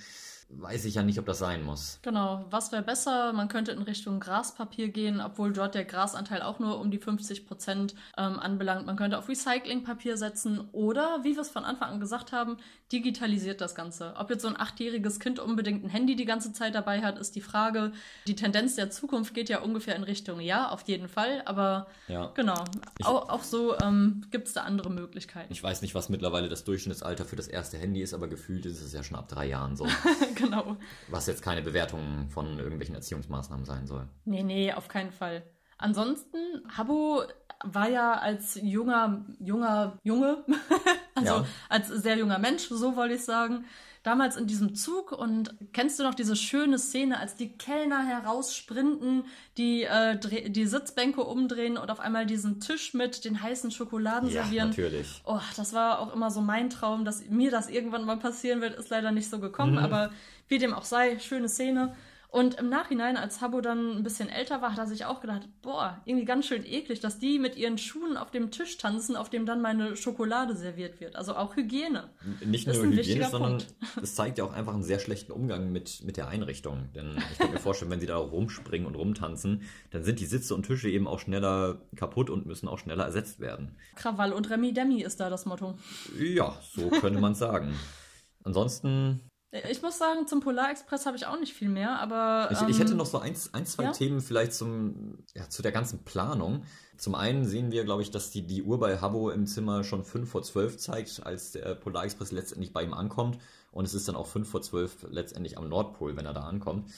weiß ich ja nicht, ob das sein muss. Genau, was wäre besser? Man könnte in Richtung Graspapier gehen, obwohl dort der Grasanteil auch nur um die 50 Prozent ähm, anbelangt. Man könnte auf Recyclingpapier setzen oder, wie wir es von Anfang an gesagt haben, digitalisiert das Ganze. Ob jetzt so ein achtjähriges Kind unbedingt ein Handy die ganze Zeit dabei hat, ist die Frage. Die Tendenz der Zukunft geht ja ungefähr in Richtung ja, auf jeden Fall, aber Ja. genau, Ich- auch, auch so ähm, gibt es da andere Möglichkeiten. Ich weiß nicht, was mittlerweile das Durchschnittsalter für das erste Handy ist, aber gefühlt ist es ja schon ab drei Jahren so. genau. was jetzt keine Bewertung von irgendwelchen Erziehungsmaßnahmen sein soll. Nee, nee, auf keinen Fall. Ansonsten, Habbo war ja als junger, junger, Junge, also Ja. als sehr junger Mensch, so wollte ich sagen, damals in diesem Zug und kennst du noch diese schöne Szene, als die Kellner heraussprinten, die, äh, die Sitzbänke umdrehen und auf einmal diesen Tisch mit den heißen Schokoladen servieren? natürlich. Oh, das war auch immer so mein Traum, dass mir das irgendwann mal passieren wird, ist leider nicht so gekommen, Mhm. aber wie dem auch sei, schöne Szene. Und im Nachhinein, als Habbo dann ein bisschen älter war, hat er sich auch gedacht, boah, irgendwie ganz schön eklig, dass die mit ihren Schuhen auf dem Tisch tanzen, auf dem dann meine Schokolade serviert wird. Also auch Hygiene. Nicht nur wichtiger sondern es zeigt ja auch einfach einen sehr schlechten Umgang mit, mit der Einrichtung. Denn ich kann mir vorstellen, wenn sie da rumspringen und rumtanzen, dann sind die Sitze und Tische eben auch schneller kaputt und müssen auch schneller ersetzt werden. Krawall und Remi Demi ist da das Motto. Ja, so könnte man sagen. Ansonsten, Ich muss sagen, zum Polarexpress habe ich auch nicht viel mehr, aber. ich, ähm, ich hätte noch so ein, ein zwei ja? Themen vielleicht zum, ja, zu der ganzen Planung. Zum einen sehen wir, glaube ich, dass die, die Uhr bei Habbo im Zimmer schon 5 vor 12 zeigt, als der Polarexpress letztendlich bei ihm ankommt. Und es ist dann auch 5 vor 12 letztendlich am Nordpol, wenn er da ankommt.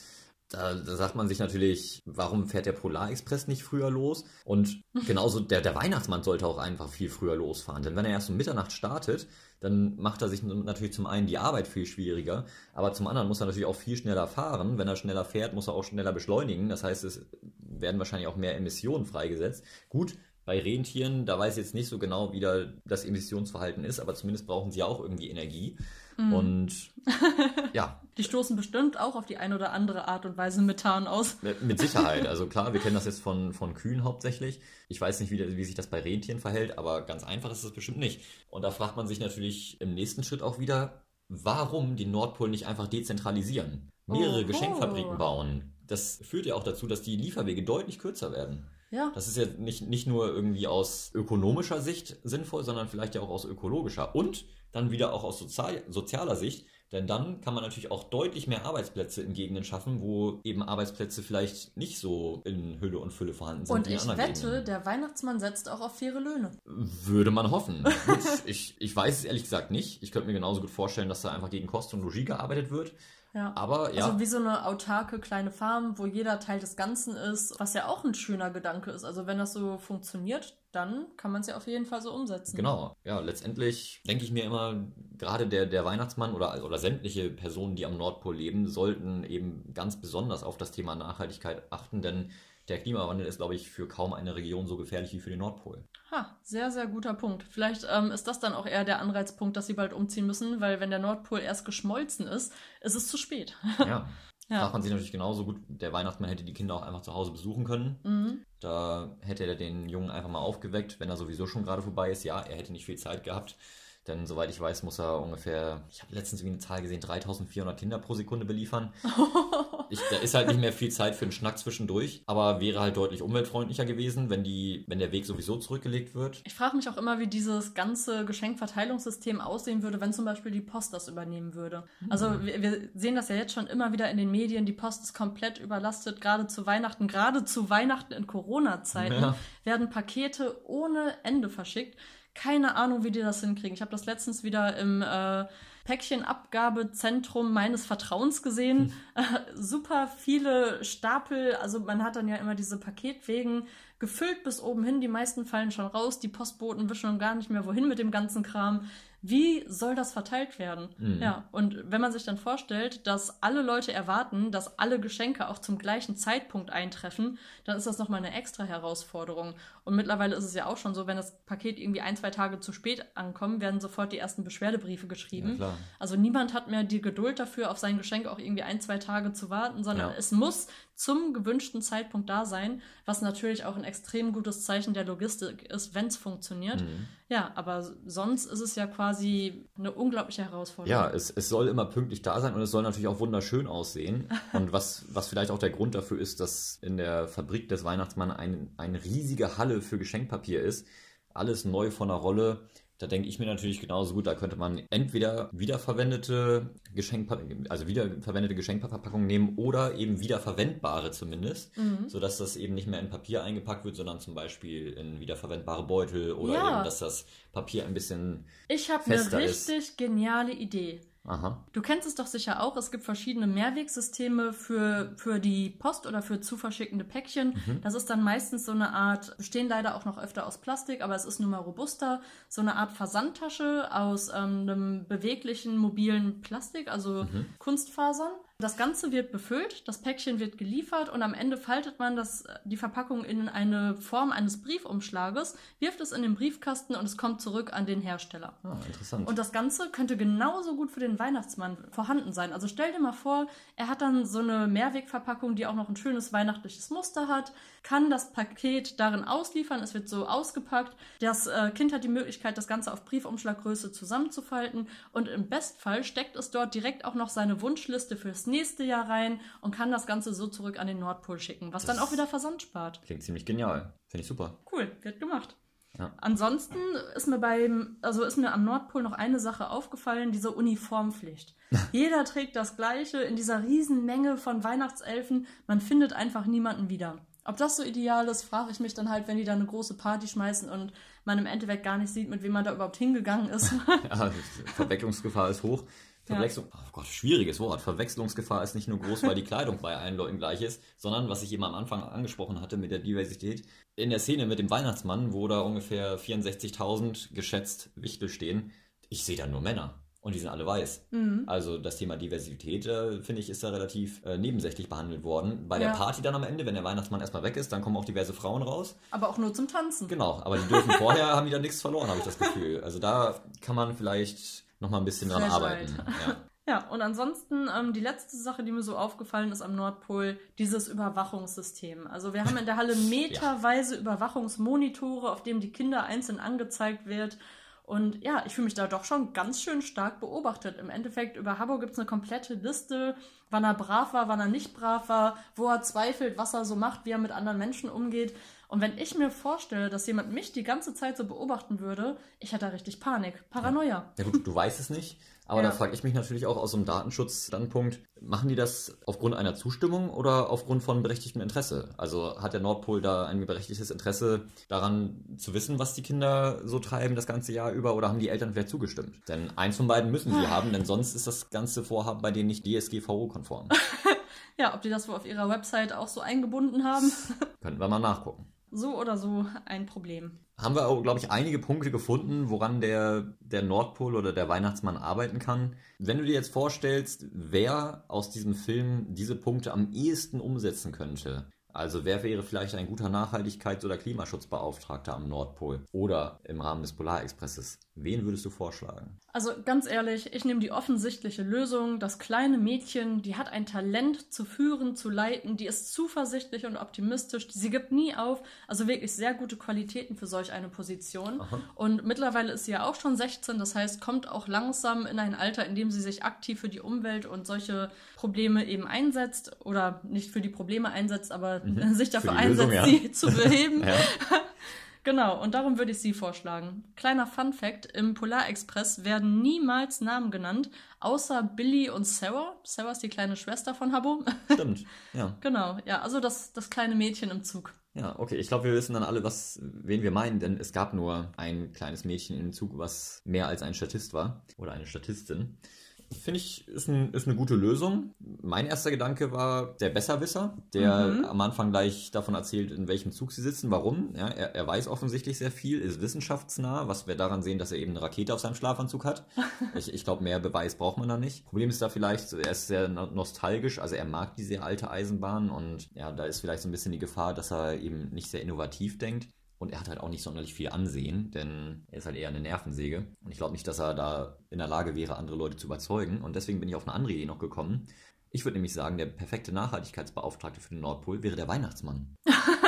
Da, da sagt man sich natürlich, warum fährt der Polarexpress nicht früher los? Und genauso der, der Weihnachtsmann sollte auch einfach viel früher losfahren. Denn wenn er erst um Mitternacht startet, dann macht er sich natürlich zum einen die Arbeit viel schwieriger, aber zum anderen muss er natürlich auch viel schneller fahren. Wenn er schneller fährt, muss er auch schneller beschleunigen. Das heißt, es werden wahrscheinlich auch mehr Emissionen freigesetzt. Gut, bei Rentieren, da weiß ich jetzt nicht so genau, wie da das Emissionsverhalten ist, aber zumindest brauchen sie ja auch irgendwie Energie. Und ja, Die stoßen bestimmt auch auf die eine oder andere Art und Weise Methan aus. Mit Sicherheit. Also klar, wir kennen das jetzt von, von Kühen hauptsächlich. Ich weiß nicht, wie, wie sich das bei Rentieren verhält, aber ganz einfach ist es bestimmt nicht. Und da fragt man sich natürlich im nächsten Schritt auch wieder, warum den Nordpol nicht einfach dezentralisieren? Mehrere Oho. Geschenkfabriken bauen. Das führt ja auch dazu, dass die Lieferwege deutlich kürzer werden. Ja. Das ist ja nicht, nicht nur irgendwie aus ökonomischer Sicht sinnvoll, sondern vielleicht ja auch aus ökologischer. Und dann wieder auch aus sozial, sozialer Sicht. Denn dann kann man natürlich auch deutlich mehr Arbeitsplätze in Gegenden schaffen, wo eben Arbeitsplätze vielleicht nicht so in Hülle und Fülle vorhanden sind. Und ich wette, Gegenden. der Weihnachtsmann setzt auch auf faire Löhne. Würde man hoffen. Ich, ich weiß es ehrlich gesagt nicht. Ich könnte mir genauso gut vorstellen, dass da einfach gegen Kosten und Logis gearbeitet wird. Ja. Aber ja. Also wie so eine autarke kleine Farm, wo jeder Teil des Ganzen ist, was ja auch ein schöner Gedanke ist. Also wenn das so funktioniert, dann kann man es ja auf jeden Fall so umsetzen. Genau, ja, letztendlich denke ich mir immer, gerade der, der Weihnachtsmann oder, oder sämtliche Personen, die am Nordpol leben, sollten eben ganz besonders auf das Thema Nachhaltigkeit achten, denn der Klimawandel ist, glaube ich, für kaum eine Region so gefährlich wie für den Nordpol. Ha, sehr, sehr guter Punkt. Vielleicht ähm, ist das dann auch eher der Anreizpunkt, dass sie bald umziehen müssen, weil wenn der Nordpol erst geschmolzen ist, ist es zu spät. Ja. Ja. Fragt man sich natürlich genauso gut, der Weihnachtsmann hätte die Kinder auch einfach zu Hause besuchen können. Mhm. Da hätte er den Jungen einfach mal aufgeweckt, wenn er sowieso schon gerade vorbei ist. Ja, er hätte nicht viel Zeit gehabt. Denn soweit ich weiß, muss er ungefähr, ich habe letztens irgendwie eine Zahl gesehen, 3400 Kinder pro Sekunde beliefern. Ich, da ist halt nicht mehr viel Zeit für einen Schnack zwischendurch, aber wäre halt deutlich umweltfreundlicher gewesen, wenn, die, wenn der Weg sowieso zurückgelegt wird. Ich frage mich auch immer, wie dieses ganze Geschenkverteilungssystem aussehen würde, wenn zum Beispiel die Post das übernehmen würde. Also Mhm. wir, wir sehen das ja jetzt schon immer wieder in den Medien, die Post ist komplett überlastet, gerade zu Weihnachten, gerade zu Weihnachten in Corona-Zeiten Ja. werden Pakete ohne Ende verschickt. Keine Ahnung, wie die das hinkriegen. Ich habe das letztens wieder im äh, Päckchenabgabezentrum meines Vertrauens gesehen. Äh, super viele Stapel. Also man hat dann ja immer diese Paketwegen gefüllt bis oben hin. Die meisten fallen schon raus. Die Postboten wissen schon gar nicht mehr, wohin mit dem ganzen Kram. Wie soll das verteilt werden? Mhm. Ja, und wenn man sich dann vorstellt, dass alle Leute erwarten, dass alle Geschenke auch zum gleichen Zeitpunkt eintreffen, dann ist das nochmal eine extra Herausforderung. Und mittlerweile ist es ja auch schon so, wenn das Paket irgendwie ein, zwei Tage zu spät ankommt, werden sofort die ersten Beschwerdebriefe Ja, geschrieben. klar. Also niemand hat mehr die Geduld dafür, auf sein Geschenk auch irgendwie ein, zwei Tage zu warten, sondern Ja. es muss zum gewünschten Zeitpunkt da sein, was natürlich auch ein extrem gutes Zeichen der Logistik ist, wenn es funktioniert. Mhm. Ja, aber sonst ist es ja quasi eine unglaubliche Herausforderung. Ja, es, es soll immer pünktlich da sein und es soll natürlich auch wunderschön aussehen. Und was, was vielleicht auch der Grund dafür ist, dass in der Fabrik des Weihnachtsmann ein, eine riesige Halle für Geschenkpapier ist. Alles neu von der Rolle. Da denke ich mir natürlich genauso gut, da könnte man entweder wiederverwendete Geschenkpapier, also wiederverwendete Geschenkverpackungen nehmen oder eben wiederverwendbare zumindest, Mhm. sodass das eben nicht mehr in Papier eingepackt wird, sondern zum Beispiel in wiederverwendbare Beutel oder Ja. eben, dass das Papier ein bisschen, Ich habe eine fester ist. richtig geniale Idee. Aha, Du kennst es doch sicher auch, es gibt verschiedene Mehrwegsysteme für, für die Post oder für zu verschickende Päckchen. Mhm. Das ist dann meistens so eine Art, bestehen leider auch noch öfter aus Plastik, aber es ist nun mal robuster, so eine Art Versandtasche aus ähm, einem beweglichen, mobilen Plastik, also Mhm. Kunstfasern. Das Ganze wird befüllt, das Päckchen wird geliefert und am Ende faltet man das, die Verpackung in eine Form eines Briefumschlages, wirft es in den Briefkasten und es kommt zurück an den Hersteller. ah, interessant. Und das Ganze könnte genauso gut für den Weihnachtsmann vorhanden sein. Also stell dir mal vor, er hat dann so eine Mehrwegverpackung, die auch noch ein schönes weihnachtliches Muster hat, kann das Paket darin ausliefern, es wird so ausgepackt. Das äh, Kind hat die Möglichkeit, das Ganze auf Briefumschlaggröße zusammenzufalten und im Bestfall steckt es dort direkt auch noch seine Wunschliste fürs nächste Jahr rein und kann das Ganze so zurück an den Nordpol schicken, was dann Das- auch wieder Versand spart. Klingt ziemlich genial. Finde ich super. Cool, wird gemacht. Ja. Ansonsten ist mir beim, also ist mir am Nordpol noch eine Sache aufgefallen, diese Uniformpflicht. Jeder trägt das Gleiche in dieser riesen Menge von Weihnachtselfen. Man findet einfach niemanden wieder. Ob das so ideal ist, frage ich mich dann halt, wenn die da eine große Party schmeißen und man im Endeffekt gar nicht sieht, mit wem man da überhaupt hingegangen ist. Ja, Verwechslungsgefahr ist hoch. Verwechslung, oh Gott, schwieriges Wort. Verwechslungsgefahr ist nicht nur groß, weil die Kleidung bei allen Leuten gleich ist, sondern was ich eben am Anfang angesprochen hatte mit der Diversität. In der Szene mit dem Weihnachtsmann, wo da ungefähr 64.000 geschätzt Wichtel stehen, ich sehe da nur Männer. Und die sind alle weiß. Mhm. Also das Thema Diversität, äh, finde ich, ist da relativ äh, nebensächlich behandelt worden. Bei der Ja. Party dann am Ende, wenn der Weihnachtsmann erstmal weg ist, dann kommen auch diverse Frauen raus. Aber auch nur zum Tanzen. Genau, aber die dürfen vorher, haben die da nichts verloren, habe ich das Gefühl. Also da kann man vielleicht noch mal ein bisschen dran arbeiten. Ja. Ja, und ansonsten ähm, die letzte Sache, die mir so aufgefallen ist am Nordpol, dieses Überwachungssystem. Also wir haben in der Halle meterweise Überwachungsmonitore, auf dem die Kinder einzeln angezeigt wird. Und ja, ich fühle mich da doch schon ganz schön stark beobachtet. Im Endeffekt über Habbo gibt es eine komplette Liste, wann er brav war, wann er nicht brav war, wo er zweifelt, was er so macht, wie er mit anderen Menschen umgeht. Und wenn ich mir vorstelle, dass jemand mich die ganze Zeit so beobachten würde, ich hätte da richtig Panik, Paranoia. ja gut, du weißt es nicht, aber Ja. da frage ich mich natürlich auch aus so einem Datenschutzstandpunkt, machen die das aufgrund einer Zustimmung oder aufgrund von berechtigtem Interesse? Also hat der Nordpol da ein berechtigtes Interesse daran zu wissen, was die Kinder so treiben das ganze Jahr über oder haben die Eltern vielleicht zugestimmt? Denn eins von beiden müssen sie haben, denn sonst ist das ganze Vorhaben bei denen nicht DSGVO-konform. Ja, ob die das wohl auf ihrer Website auch so eingebunden haben. Könnten wir mal nachgucken. So oder so ein Problem. haben wir glaube ich, einige Punkte gefunden, woran der, der Nordpol oder der Weihnachtsmann arbeiten kann. Wenn du dir jetzt vorstellst, wer aus diesem Film diese Punkte am ehesten umsetzen könnte, Also wer wäre vielleicht ein guter Nachhaltigkeits- oder Klimaschutzbeauftragter am Nordpol oder im Rahmen des Polarexpresses? Wen würdest du vorschlagen? Also ganz ehrlich, ich nehme die offensichtliche Lösung. Das kleine Mädchen, die hat ein Talent zu führen, zu leiten, die ist zuversichtlich und optimistisch, sie gibt nie auf. Also wirklich sehr gute Qualitäten für solch eine Position. Aha. Und mittlerweile ist sie ja auch schon 16, das heißt, kommt auch langsam in ein Alter, in dem sie sich aktiv für die Umwelt und solche Probleme eben einsetzt oder nicht für die Probleme einsetzt, aber mhm. sich dafür einsetzt, Lösung, ja. sie zu beheben. Genau, und darum würde ich sie vorschlagen. Kleiner Fun Fact: Im Polarexpress werden niemals Namen genannt, außer Billy und Sarah. Sarah ist die kleine Schwester von Habbo. Stimmt, ja. genau, ja, also das, das kleine Mädchen im Zug. Ja, okay. Ich glaube, wir wissen dann alle, was, wen wir meinen, denn es gab nur ein kleines Mädchen im Zug, was mehr als ein Statist war. Oder eine Statistin. Finde ich, ist, ein, ist eine gute Lösung. Mein erster Gedanke war der Besserwisser, der mhm. am Anfang gleich davon erzählt, in welchem Zug sie sitzen, warum. Ja, er, er, weiß offensichtlich sehr viel, ist wissenschaftsnah, was wir daran sehen, dass er eben eine Rakete auf seinem Schlafanzug hat. ich ich glaube, mehr Beweis braucht man da nicht. Problem ist da vielleicht, er ist sehr nostalgisch, also er mag die sehr alte Eisenbahn und ja, da ist vielleicht so ein bisschen die Gefahr, dass er eben nicht sehr innovativ denkt. Und er hat halt auch nicht sonderlich viel Ansehen, denn er ist halt eher eine Nervensäge. Und ich glaube nicht, dass er da in der Lage wäre, andere Leute zu überzeugen. Und deswegen bin ich auf eine andere Idee noch gekommen. Ich würde nämlich sagen, der perfekte Nachhaltigkeitsbeauftragte für den Nordpol wäre der Weihnachtsmann.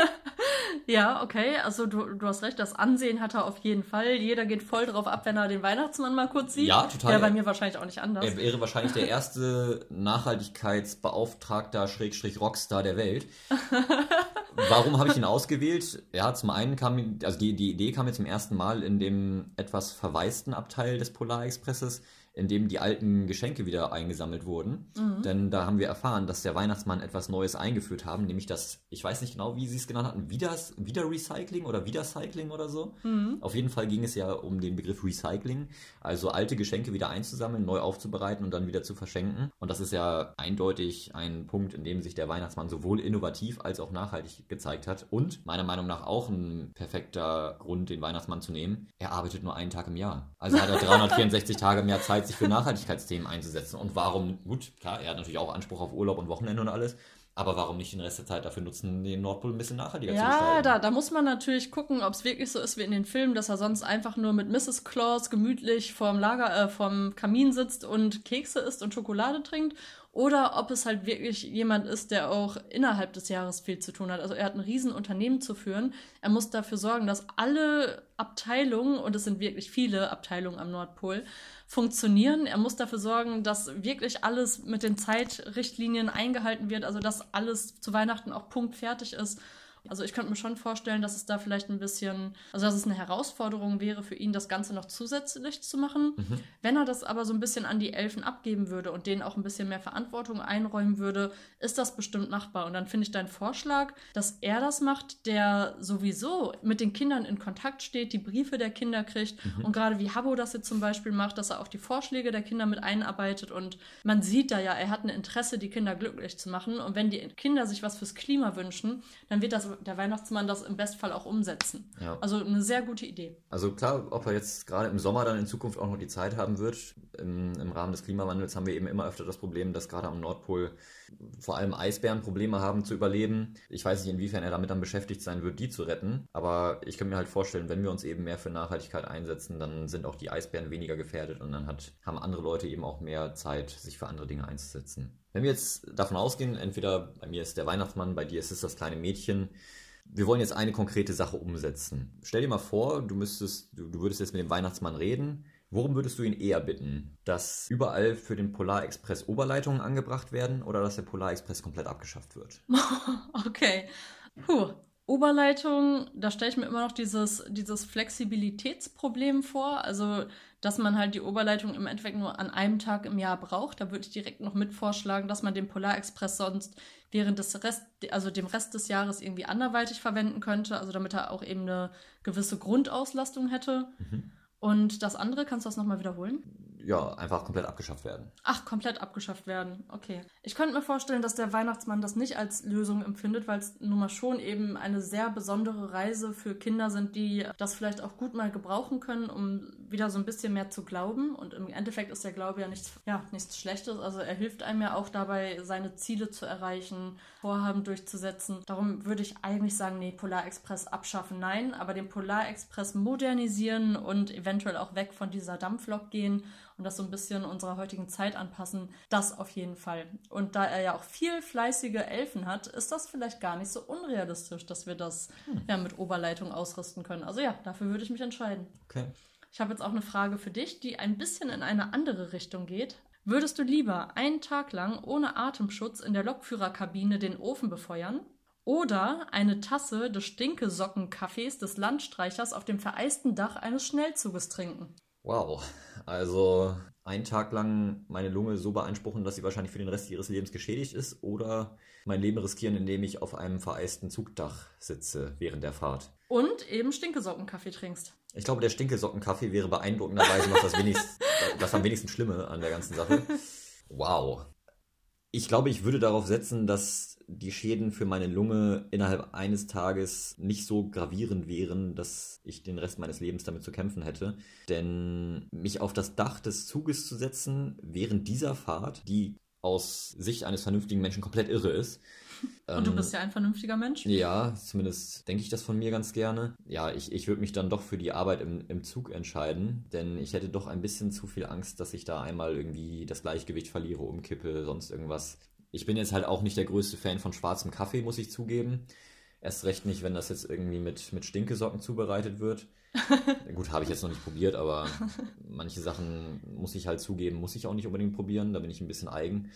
Ja, okay, also du, du hast recht, das Ansehen hat er auf jeden Fall. Jeder geht voll drauf ab, wenn er den Weihnachtsmann mal kurz sieht. Ja, total. Ja, bei mir wahrscheinlich auch nicht anders. Er wäre wahrscheinlich der erste Nachhaltigkeitsbeauftragter Schrägstrich Rockstar der Welt. Warum habe ich ihn ausgewählt? Ja, zum einen kam, also die, die Idee kam mir zum ersten Mal in dem etwas verwaisten Abteil des Polarexpresses in dem die alten Geschenke wieder eingesammelt wurden. Mhm. Denn da haben wir erfahren, dass der Weihnachtsmann etwas Neues eingeführt haben, nämlich das, ich weiß nicht genau, wie sie es genannt hatten, wieder, wieder Recycling oder Wiedercycling oder so. Mhm. Auf jeden Fall ging es ja um den Begriff Recycling, also alte Geschenke wieder einzusammeln, neu aufzubereiten und dann wieder zu verschenken. Und das ist ja eindeutig ein Punkt, in dem sich der Weihnachtsmann sowohl innovativ als auch nachhaltig gezeigt hat und meiner Meinung nach auch ein perfekter Grund, den Weihnachtsmann zu nehmen. Er arbeitet nur einen Tag im Jahr. Also hat er 364 Tage mehr Zeit sich für Nachhaltigkeitsthemen einzusetzen. Und warum, gut, klar, er hat natürlich auch Anspruch auf Urlaub und Wochenende und alles, aber warum nicht den Rest der Zeit dafür nutzen, den Nordpol ein bisschen nachhaltiger ja, zu gestalten? Ja, da, da muss man natürlich gucken, ob es wirklich so ist wie in den Filmen, dass er sonst einfach nur mit Mrs. Claus gemütlich vorm Lager, äh, vorm Kamin sitzt und Kekse isst und Schokolade trinkt. Oder ob es halt wirklich jemand ist, der auch innerhalb des Jahres viel zu tun hat. Also er hat ein Riesenunternehmen zu führen. Er muss dafür sorgen, dass alle Abteilungen, und es sind wirklich viele Abteilungen am Nordpol, funktionieren. Er muss dafür sorgen, dass wirklich alles mit den Zeitrichtlinien eingehalten wird, also dass alles zu Weihnachten auch punktfertig ist also ich könnte mir schon vorstellen, dass es da vielleicht ein bisschen, also dass es eine Herausforderung wäre für ihn, das Ganze noch zusätzlich zu machen. Mhm. Wenn er das aber so ein bisschen an die Elfen abgeben würde und denen auch ein bisschen mehr Verantwortung einräumen würde, ist das bestimmt machbar. Und dann finde ich deinen Vorschlag, dass er das macht, der sowieso mit den Kindern in Kontakt steht, die Briefe der Kinder kriegt mhm. und gerade wie Habbo das jetzt zum Beispiel macht, dass er auch die Vorschläge der Kinder mit einarbeitet und man sieht da ja, er hat ein Interesse, die Kinder glücklich zu machen und wenn die Kinder sich was fürs Klima wünschen, dann wird das der Weihnachtsmann das im Bestfall auch umsetzen. Ja. Also eine sehr gute Idee. Also klar, ob er jetzt gerade im Sommer dann in Zukunft auch noch die Zeit haben wird, im, im Rahmen des Klimawandels haben wir eben immer öfter das Problem, dass gerade am Nordpol vor allem Eisbären Probleme haben zu überleben. Ich weiß nicht, inwiefern er damit dann beschäftigt sein wird, die zu retten. Aber ich kann mir halt vorstellen, wenn wir uns eben mehr für Nachhaltigkeit einsetzen, dann sind auch die Eisbären weniger gefährdet und dann hat, haben andere Leute eben auch mehr Zeit, sich für andere Dinge einzusetzen. Wenn wir jetzt davon ausgehen, entweder bei mir ist der Weihnachtsmann, bei dir ist es das kleine Mädchen, wir wollen jetzt eine konkrete Sache umsetzen. Stell dir mal vor, du müsstest, du, würdest jetzt mit dem Weihnachtsmann reden Worum würdest du ihn eher bitten? Dass überall für den Polarexpress Oberleitungen angebracht werden oder dass der Polarexpress komplett abgeschafft wird? okay. Puh. Oberleitung, da stelle ich mir immer noch dieses, dieses Flexibilitätsproblem vor. Also, dass man halt die Oberleitung im Endeffekt nur an einem Tag im Jahr braucht. Da würde ich direkt noch mit vorschlagen, dass man den Polarexpress sonst während des Rest, also dem Rest des Jahres irgendwie anderweitig verwenden könnte. Also, damit er auch eben eine gewisse Grundauslastung hätte. Mhm. Und das andere, kannst du das nochmal wiederholen? Ja, einfach komplett abgeschafft werden. Ach, komplett abgeschafft werden. Okay. Ich könnte mir vorstellen, dass der Weihnachtsmann das nicht als Lösung empfindet, weil es nun mal schon eben eine sehr besondere Reise für Kinder sind, die das vielleicht auch gut mal gebrauchen können, um wieder so ein bisschen mehr zu glauben. Und im Endeffekt ist der Glaube ja nichts, ja, nichts Schlechtes. Also er hilft einem ja auch dabei, seine Ziele zu erreichen, Vorhaben durchzusetzen. Darum würde ich eigentlich sagen, nee, Polar Express abschaffen, nein, aber den Polar Express modernisieren und eventuell auch weg von dieser Dampflok gehen und das so ein bisschen unserer heutigen Zeit anpassen, das auf jeden Fall. Und da er ja auch viel fleißige Elfen hat, ist das vielleicht gar nicht so unrealistisch, dass wir das hm. ja mit Oberleitung ausrüsten können. Also ja, dafür würde ich mich entscheiden. Okay. Ich habe jetzt auch eine Frage für dich, die ein bisschen in eine andere Richtung geht. Würdest du lieber einen Tag lang ohne Atemschutz in der Lokführerkabine den Ofen befeuern oder eine Tasse des Stinkesockenkaffees des Landstreichers auf dem vereisten Dach eines Schnellzuges trinken? Wow, also einen Tag lang meine Lunge so beanspruchen, dass sie wahrscheinlich für den Rest ihres Lebens geschädigt ist oder mein Leben riskieren, indem ich auf einem vereisten Zugdach sitze während der Fahrt. Und eben Stinkesockenkaffee trinkst. Ich glaube, der Stinkesockenkaffee wäre beeindruckenderweise noch das, wenigst, das am wenigsten Schlimme an der ganzen Sache. Wow. Ich glaube, ich würde darauf setzen, dass die Schäden für meine Lunge innerhalb eines Tages nicht so gravierend wären, dass ich den Rest meines Lebens damit zu kämpfen hätte. Denn mich auf das Dach des Zuges zu setzen während dieser Fahrt, die aus Sicht eines vernünftigen Menschen komplett irre ist, und du bist ja ein vernünftiger Mensch. Ja, zumindest denke ich das von mir ganz gerne. Ja, ich, ich würde mich dann doch für die Arbeit im, im Zug entscheiden, denn ich hätte doch ein bisschen zu viel Angst, dass ich da einmal irgendwie das Gleichgewicht verliere, umkippe, sonst irgendwas. Ich bin jetzt halt auch nicht der größte Fan von schwarzem Kaffee, muss ich zugeben. Erst recht nicht, wenn das jetzt irgendwie mit, mit Stinkesocken zubereitet wird. Gut, habe ich jetzt noch nicht probiert, aber manche Sachen muss ich halt zugeben, muss ich auch nicht unbedingt probieren. Da bin ich ein bisschen eigen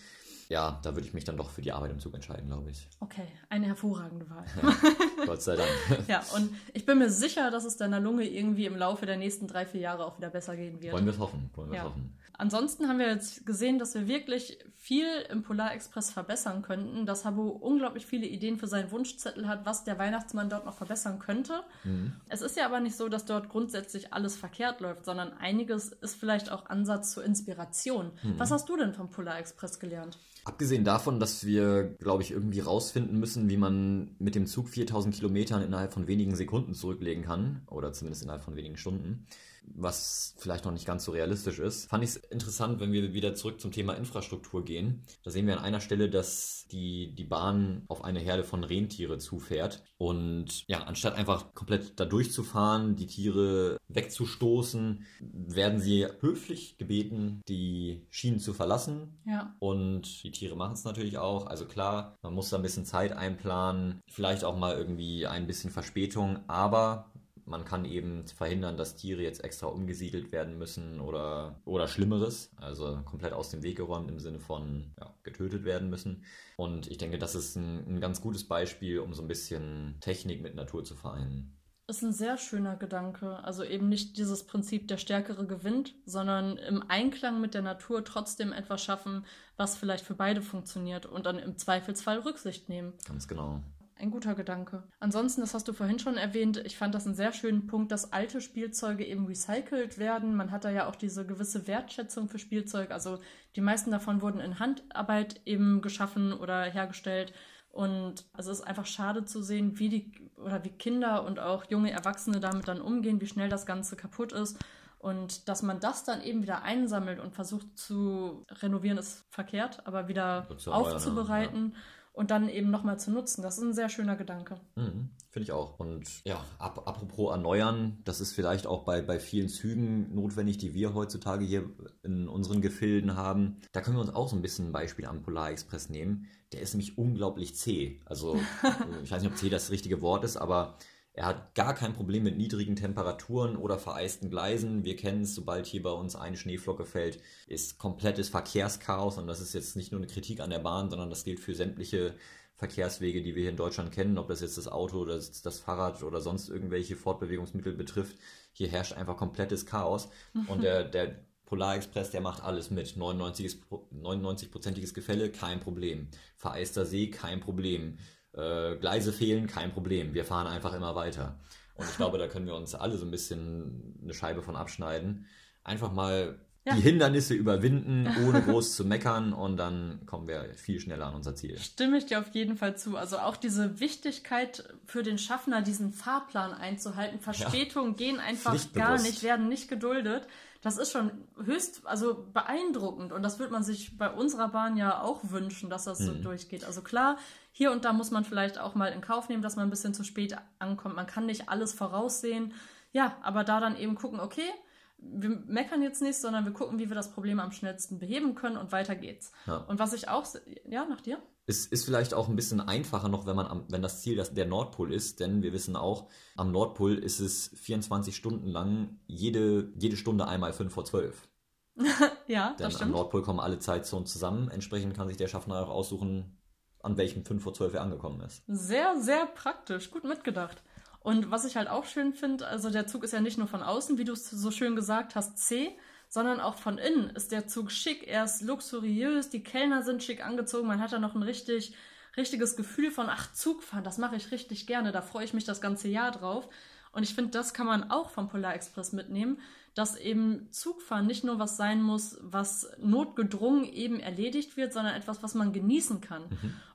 ja, da würde ich mich dann doch für die Arbeit im Zug entscheiden, glaube ich. Okay, eine hervorragende Wahl. Gott sei Dank. ja, und ich bin mir sicher, dass es deiner Lunge irgendwie im Laufe der nächsten drei, vier Jahre auch wieder besser gehen wird. Wollen wir es hoffen, wollen wir ja. hoffen. Ansonsten haben wir jetzt gesehen, dass wir wirklich viel im Polar Express verbessern könnten, dass Habo unglaublich viele Ideen für seinen Wunschzettel hat, was der Weihnachtsmann dort noch verbessern könnte. Mhm. Es ist ja aber nicht so, dass dort grundsätzlich alles verkehrt läuft, sondern einiges ist vielleicht auch Ansatz zur Inspiration. Mhm. Was hast du denn vom Polar Express gelernt? Abgesehen davon, dass wir, glaube ich, irgendwie rausfinden müssen, wie man mit dem Zug 4000 Kilometern innerhalb von wenigen Sekunden zurücklegen kann, oder zumindest innerhalb von wenigen Stunden, was vielleicht noch nicht ganz so realistisch ist. Fand ich es interessant, wenn wir wieder zurück zum Thema Infrastruktur gehen. Da sehen wir an einer Stelle, dass die, die Bahn auf eine Herde von Rentiere zufährt. Und ja, anstatt einfach komplett da durchzufahren, die Tiere wegzustoßen, werden sie höflich gebeten, die Schienen zu verlassen. Ja. Und die Tiere machen es natürlich auch. Also klar, man muss da ein bisschen Zeit einplanen, vielleicht auch mal irgendwie ein bisschen Verspätung, aber man kann eben verhindern, dass Tiere jetzt extra umgesiedelt werden müssen oder, oder Schlimmeres, also komplett aus dem Weg geräumt im Sinne von ja, getötet werden müssen. Und ich denke, das ist ein, ein ganz gutes Beispiel, um so ein bisschen Technik mit Natur zu vereinen ist ein sehr schöner Gedanke. Also eben nicht dieses Prinzip, der Stärkere gewinnt, sondern im Einklang mit der Natur trotzdem etwas schaffen, was vielleicht für beide funktioniert und dann im Zweifelsfall Rücksicht nehmen. Ganz genau. Ein guter Gedanke. Ansonsten, das hast du vorhin schon erwähnt, ich fand das einen sehr schönen Punkt, dass alte Spielzeuge eben recycelt werden. Man hat da ja auch diese gewisse Wertschätzung für Spielzeug. Also die meisten davon wurden in Handarbeit eben geschaffen oder hergestellt. Und es ist einfach schade zu sehen, wie die oder wie Kinder und auch junge Erwachsene damit dann umgehen, wie schnell das Ganze kaputt ist. Und dass man das dann eben wieder einsammelt und versucht zu renovieren, ist verkehrt, aber wieder aufzubereiten. Ja und dann eben nochmal zu nutzen. Das ist ein sehr schöner Gedanke. Mhm, Finde ich auch. Und ja, ap apropos erneuern, das ist vielleicht auch bei, bei vielen Zügen notwendig, die wir heutzutage hier in unseren Gefilden haben. Da können wir uns auch so ein bisschen ein Beispiel am Polar Express nehmen. Der ist nämlich unglaublich zäh. Also, ich weiß nicht, ob zäh das richtige Wort ist, aber er hat gar kein Problem mit niedrigen Temperaturen oder vereisten Gleisen. Wir kennen es, sobald hier bei uns eine Schneeflocke fällt, ist komplettes Verkehrschaos. Und das ist jetzt nicht nur eine Kritik an der Bahn, sondern das gilt für sämtliche Verkehrswege, die wir hier in Deutschland kennen, ob das jetzt das Auto oder das, das Fahrrad oder sonst irgendwelche Fortbewegungsmittel betrifft. Hier herrscht einfach komplettes Chaos. Und der, der Polarexpress, der macht alles mit. 99-prozentiges Gefälle, kein Problem. Vereister See, kein Problem äh, Gleise fehlen, kein Problem. Wir fahren einfach immer weiter. Und ich glaube, da können wir uns alle so ein bisschen eine Scheibe von abschneiden. Einfach mal Ja. die Hindernisse überwinden, ohne groß zu meckern und dann kommen wir viel schneller an unser Ziel. Stimme ich dir auf jeden Fall zu. Also auch diese Wichtigkeit für den Schaffner, diesen Fahrplan einzuhalten. Verspätungen gehen einfach gar nicht, werden nicht geduldet. Das ist schon höchst, also beeindruckend. Und das würde man sich bei unserer Bahn ja auch wünschen, dass das so durchgeht. Also klar, hier und da muss man vielleicht auch mal in Kauf nehmen, dass man ein bisschen zu spät ankommt. Man kann nicht alles voraussehen. Ja, aber da dann eben gucken, okay, wir meckern jetzt nicht, sondern wir gucken, wie wir das Problem am schnellsten beheben können und weiter geht's. Ja. Und was ich auch, ja, nach dir? Es ist vielleicht auch ein bisschen einfacher noch, wenn man am, wenn das Ziel das, der Nordpol ist, denn wir wissen auch, am Nordpol ist es 24 Stunden lang jede, jede Stunde einmal 5 vor 12. Ja, Denn das am stimmt. Nordpol kommen alle Zeitzonen zusammen. Entsprechend kann sich der Schaffner auch aussuchen, an welchem 5 vor 12 er angekommen ist. Sehr, sehr praktisch, gut mitgedacht. Und was ich halt auch schön finde, also der Zug ist ja nicht nur von außen, wie du es so schön gesagt hast, C, sondern auch von innen ist der Zug schick, er ist luxuriös, die Kellner sind schick angezogen, man hat da noch ein richtig, richtiges Gefühl von, ach, Zugfahren, das mache ich richtig gerne, da freue ich mich das ganze Jahr drauf. Und ich finde, das kann man auch vom Polar Express mitnehmen, dass eben Zugfahren nicht nur was sein muss, was notgedrungen eben erledigt wird, sondern etwas, was man genießen kann.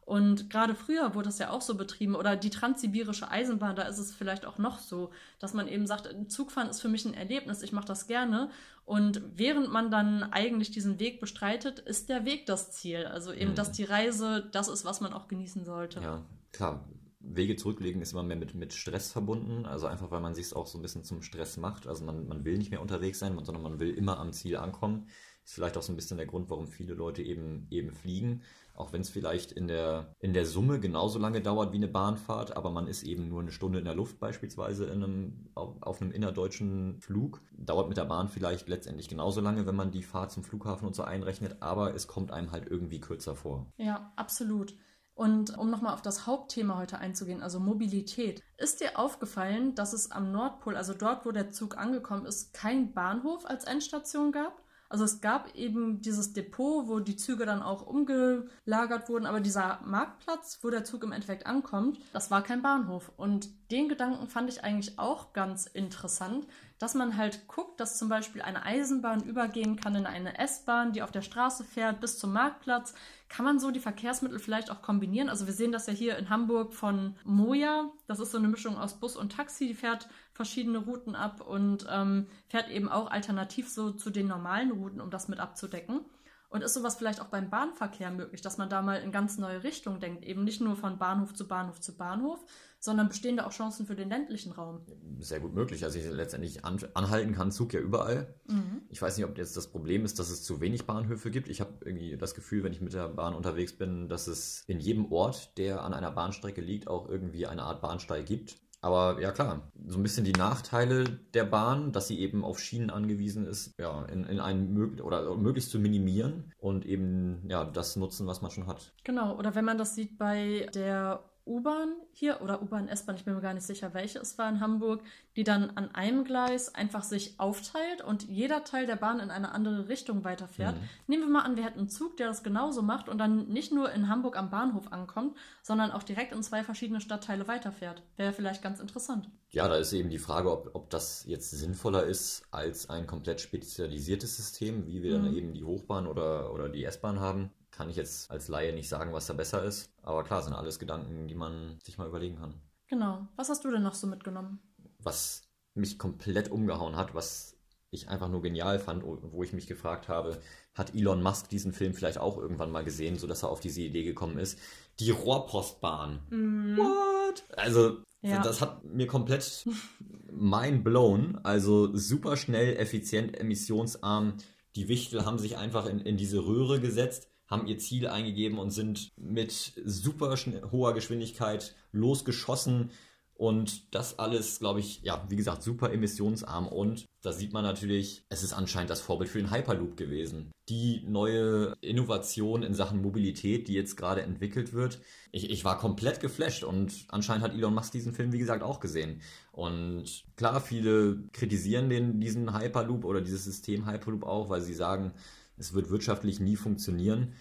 Und gerade früher wurde es ja auch so betrieben oder die transsibirische Eisenbahn, da ist es vielleicht auch noch so, dass man eben sagt, Zugfahren ist für mich ein Erlebnis, ich mache das gerne. Und während man dann eigentlich diesen Weg bestreitet, ist der Weg das Ziel. Also eben, Mhm. dass die Reise das ist, was man auch genießen sollte. Ja, klar. Wege zurücklegen ist immer mehr mit, mit Stress verbunden. Also einfach, weil man sich es auch so ein bisschen zum Stress macht. Also man, man will nicht mehr unterwegs sein, sondern man will immer am Ziel ankommen. Ist vielleicht auch so ein bisschen der Grund, warum viele Leute eben, eben fliegen. Auch wenn es vielleicht in der, in der Summe genauso lange dauert wie eine Bahnfahrt, aber man ist eben nur eine Stunde in der Luft beispielsweise in einem, auf, auf einem innerdeutschen Flug. Dauert mit der Bahn vielleicht letztendlich genauso lange, wenn man die Fahrt zum Flughafen und so einrechnet, aber es kommt einem halt irgendwie kürzer vor. Ja, absolut. Und um nochmal auf das Hauptthema heute einzugehen, also Mobilität. Ist dir aufgefallen, dass es am Nordpol, also dort, wo der Zug angekommen ist, kein Bahnhof als Endstation gab? Also es gab eben dieses Depot, wo die Züge dann auch umgelagert wurden, aber dieser Marktplatz, wo der Zug im Endeffekt ankommt, das war kein Bahnhof. Und den Gedanken fand ich eigentlich auch ganz interessant, dass man halt guckt, dass zum Beispiel eine Eisenbahn übergehen kann in eine S-Bahn, die auf der Straße fährt bis zum Marktplatz. Kann man so die Verkehrsmittel vielleicht auch kombinieren? Also wir sehen das ja hier in Hamburg von Moja. Das ist so eine Mischung aus Bus und Taxi. Die fährt verschiedene Routen ab und ähm, fährt eben auch alternativ so zu den normalen Routen, um das mit abzudecken. Und ist sowas vielleicht auch beim Bahnverkehr möglich, dass man da mal in ganz neue Richtungen denkt? Eben nicht nur von Bahnhof zu Bahnhof zu Bahnhof, sondern bestehen da auch Chancen für den ländlichen Raum? sehr gut möglich. Also ich letztendlich an, anhalten kann Zug ja überall. Ich weiß nicht, ob jetzt das Problem ist, dass es zu wenig Bahnhöfe gibt. Ich habe irgendwie das Gefühl, wenn ich mit der Bahn unterwegs bin, dass es in jedem Ort, der an einer Bahnstrecke liegt, auch irgendwie eine Art Bahnsteig gibt. Aber ja klar, so ein bisschen die Nachteile der Bahn, dass sie eben auf Schienen angewiesen ist, ja, in, in einen mög oder möglichst zu minimieren und eben ja das nutzen, was man schon hat. Genau, oder wenn man das sieht bei der U-Bahn hier oder U-Bahn, S-Bahn, ich bin mir gar nicht sicher, welche es war in Hamburg, die dann an einem Gleis einfach sich aufteilt und jeder Teil der Bahn in eine andere Richtung weiterfährt. Mhm. Nehmen wir mal an, wir hätten einen Zug, der das genauso macht und dann nicht nur in Hamburg am Bahnhof ankommt, sondern auch direkt in zwei verschiedene Stadtteile weiterfährt. Wäre vielleicht ganz interessant. Ja, da ist eben die Frage, ob, ob das jetzt sinnvoller ist als ein komplett spezialisiertes System, wie wir Mhm. dann eben die Hochbahn oder, oder die S-Bahn haben. Kann ich jetzt als Laie nicht sagen, was da besser ist. Aber klar, sind alles Gedanken, die man sich mal überlegen kann. Genau. Was hast du denn noch so mitgenommen? Was mich komplett umgehauen hat, was ich einfach nur genial fand, wo ich mich gefragt habe, hat Elon Musk diesen Film vielleicht auch irgendwann mal gesehen, sodass er auf diese Idee gekommen ist? Die Rohrpostbahn. What? Also, Ja. das hat mir komplett mind blown. Also super schnell, effizient, emissionsarm. Die Wichtel haben sich einfach in, in diese Röhre gesetzt, haben ihr Ziel eingegeben und sind mit super hoher Geschwindigkeit losgeschossen. Und das alles, glaube ich, ja, wie gesagt, super emissionsarm. Und da sieht man natürlich, es ist anscheinend das Vorbild für den Hyperloop gewesen. Die neue Innovation in Sachen Mobilität, die jetzt gerade entwickelt wird. Ich, ich war komplett geflasht und anscheinend hat Elon Musk diesen Film, wie gesagt, auch gesehen. Und klar, viele kritisieren den, diesen Hyperloop oder dieses System Hyperloop auch, weil sie sagen, es wird wirtschaftlich nie funktionieren.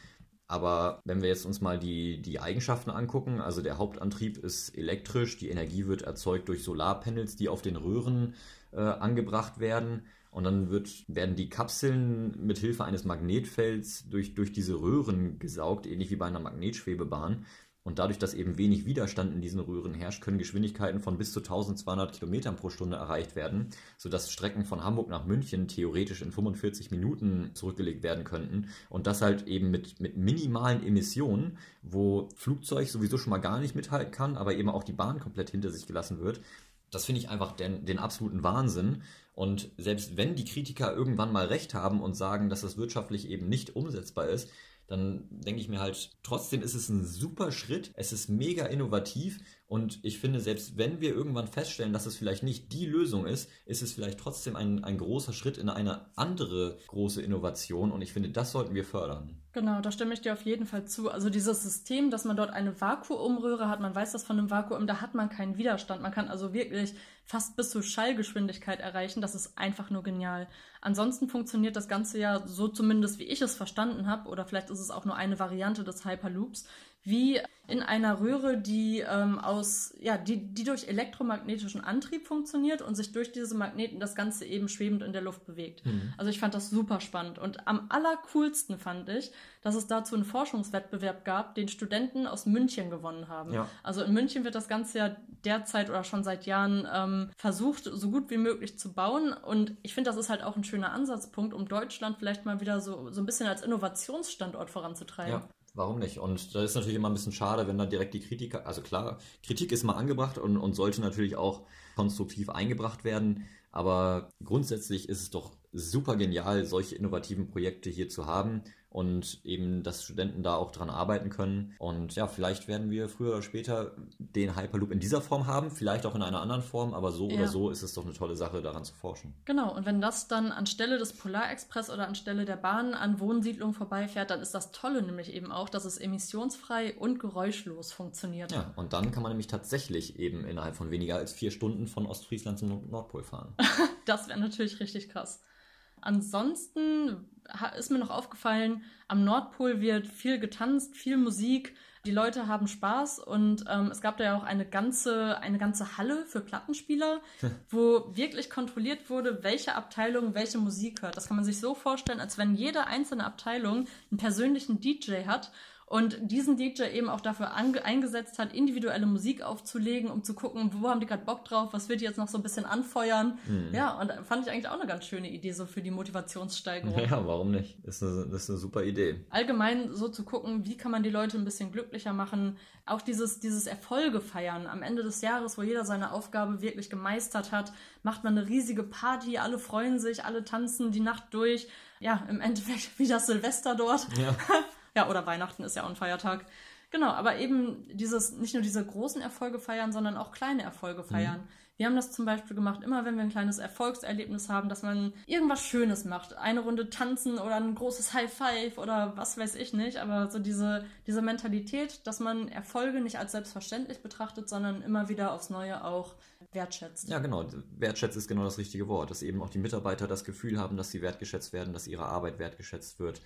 Aber wenn wir jetzt uns mal die, die Eigenschaften angucken, also der Hauptantrieb ist elektrisch, die Energie wird erzeugt durch Solarpanels, die auf den Röhren äh, angebracht werden. und dann wird, werden die Kapseln mit Hilfe eines Magnetfelds durch, durch diese Röhren gesaugt, ähnlich wie bei einer Magnetschwebebahn. Und dadurch, dass eben wenig Widerstand in diesen Röhren herrscht, können Geschwindigkeiten von bis zu 1200 Kilometern pro Stunde erreicht werden, sodass Strecken von Hamburg nach München theoretisch in 45 Minuten zurückgelegt werden könnten. Und das halt eben mit, mit minimalen Emissionen, wo Flugzeug sowieso schon mal gar nicht mithalten kann, aber eben auch die Bahn komplett hinter sich gelassen wird. Das finde ich einfach den, den absoluten Wahnsinn. Und selbst wenn die Kritiker irgendwann mal recht haben und sagen, dass das wirtschaftlich eben nicht umsetzbar ist, dann denke ich mir halt, trotzdem ist es ein super Schritt, es ist mega innovativ und ich finde, selbst wenn wir irgendwann feststellen, dass es vielleicht nicht die Lösung ist, ist es vielleicht trotzdem ein, ein großer Schritt in eine andere große Innovation und ich finde, das sollten wir fördern. Genau, da stimme ich dir auf jeden Fall zu. Also dieses System, dass man dort eine Vakuumröhre hat, man weiß das von einem Vakuum, da hat man keinen Widerstand. Man kann also wirklich fast bis zur Schallgeschwindigkeit erreichen. Das ist einfach nur genial. Ansonsten funktioniert das Ganze ja so zumindest, wie ich es verstanden habe, oder vielleicht ist es auch nur eine Variante des Hyperloops, wie in einer Röhre, die ähm, aus, ja, die, die durch elektromagnetischen Antrieb funktioniert und sich durch diese Magneten das Ganze eben schwebend in der Luft bewegt. Mhm. Also ich fand das super spannend. Und am allercoolsten fand ich, dass es dazu einen Forschungswettbewerb gab, den Studenten aus München gewonnen haben. Ja. Also in München wird das Ganze ja derzeit oder schon seit Jahren ähm, versucht, so gut wie möglich zu bauen. Und ich finde, das ist halt auch ein schöner Ansatzpunkt, um Deutschland vielleicht mal wieder so, so ein bisschen als Innovationsstandort voranzutreiben. Ja. Warum nicht? Und da ist natürlich immer ein bisschen schade, wenn da direkt die Kritiker, also klar, Kritik ist mal angebracht und, und sollte natürlich auch konstruktiv eingebracht werden. Aber grundsätzlich ist es doch super genial, solche innovativen Projekte hier zu haben und eben, dass Studenten da auch dran arbeiten können. Und ja, vielleicht werden wir früher oder später den Hyperloop in dieser Form haben, vielleicht auch in einer anderen Form, aber so ja. oder so ist es doch eine tolle Sache, daran zu forschen. Genau, und wenn das dann anstelle des Polarexpress oder anstelle der Bahn an Wohnsiedlungen vorbeifährt, dann ist das Tolle nämlich eben auch, dass es emissionsfrei und geräuschlos funktioniert. Ja, und dann kann man nämlich tatsächlich eben innerhalb von weniger als vier Stunden von Ostfriesland zum Nordpol fahren. das wäre natürlich richtig krass. Ansonsten ist mir noch aufgefallen, am Nordpol wird viel getanzt, viel Musik. Die Leute haben Spaß und ähm, es gab da ja auch eine ganze, eine ganze Halle für Plattenspieler, wo wirklich kontrolliert wurde, welche Abteilung welche Musik hört. Das kann man sich so vorstellen, als wenn jede einzelne Abteilung einen persönlichen DJ hat und diesen DJ eben auch dafür eingesetzt hat, individuelle Musik aufzulegen, um zu gucken, wo haben die gerade Bock drauf, was wird die jetzt noch so ein bisschen anfeuern. Mhm. Ja, und fand ich eigentlich auch eine ganz schöne Idee so für die Motivationssteigerung. Ja, warum nicht? Ist eine, das ist eine super Idee. Allgemein so zu gucken, wie kann man die Leute ein bisschen glücklicher machen. Auch dieses, dieses Erfolge feiern am Ende des Jahres, wo jeder seine Aufgabe wirklich gemeistert hat, macht man eine riesige Party, alle freuen sich, alle tanzen die Nacht durch. Ja, im Endeffekt wie das Silvester dort. Ja. Ja, oder Weihnachten ist ja auch ein Feiertag. Genau, aber eben dieses, nicht nur diese großen Erfolge feiern, sondern auch kleine Erfolge mhm. feiern. Mhm. Wir haben das zum Beispiel gemacht, immer wenn wir ein kleines Erfolgserlebnis haben, dass man irgendwas Schönes macht. Eine Runde tanzen oder ein großes High Five oder was weiß ich nicht. Aber so diese, diese Mentalität, dass man Erfolge nicht als selbstverständlich betrachtet, sondern immer wieder aufs Neue auch wertschätzt. Ja, genau. Wertschätzt ist genau das richtige Wort. Dass eben auch die Mitarbeiter das Gefühl haben, dass sie wertgeschätzt werden, dass ihre Arbeit wertgeschätzt wird.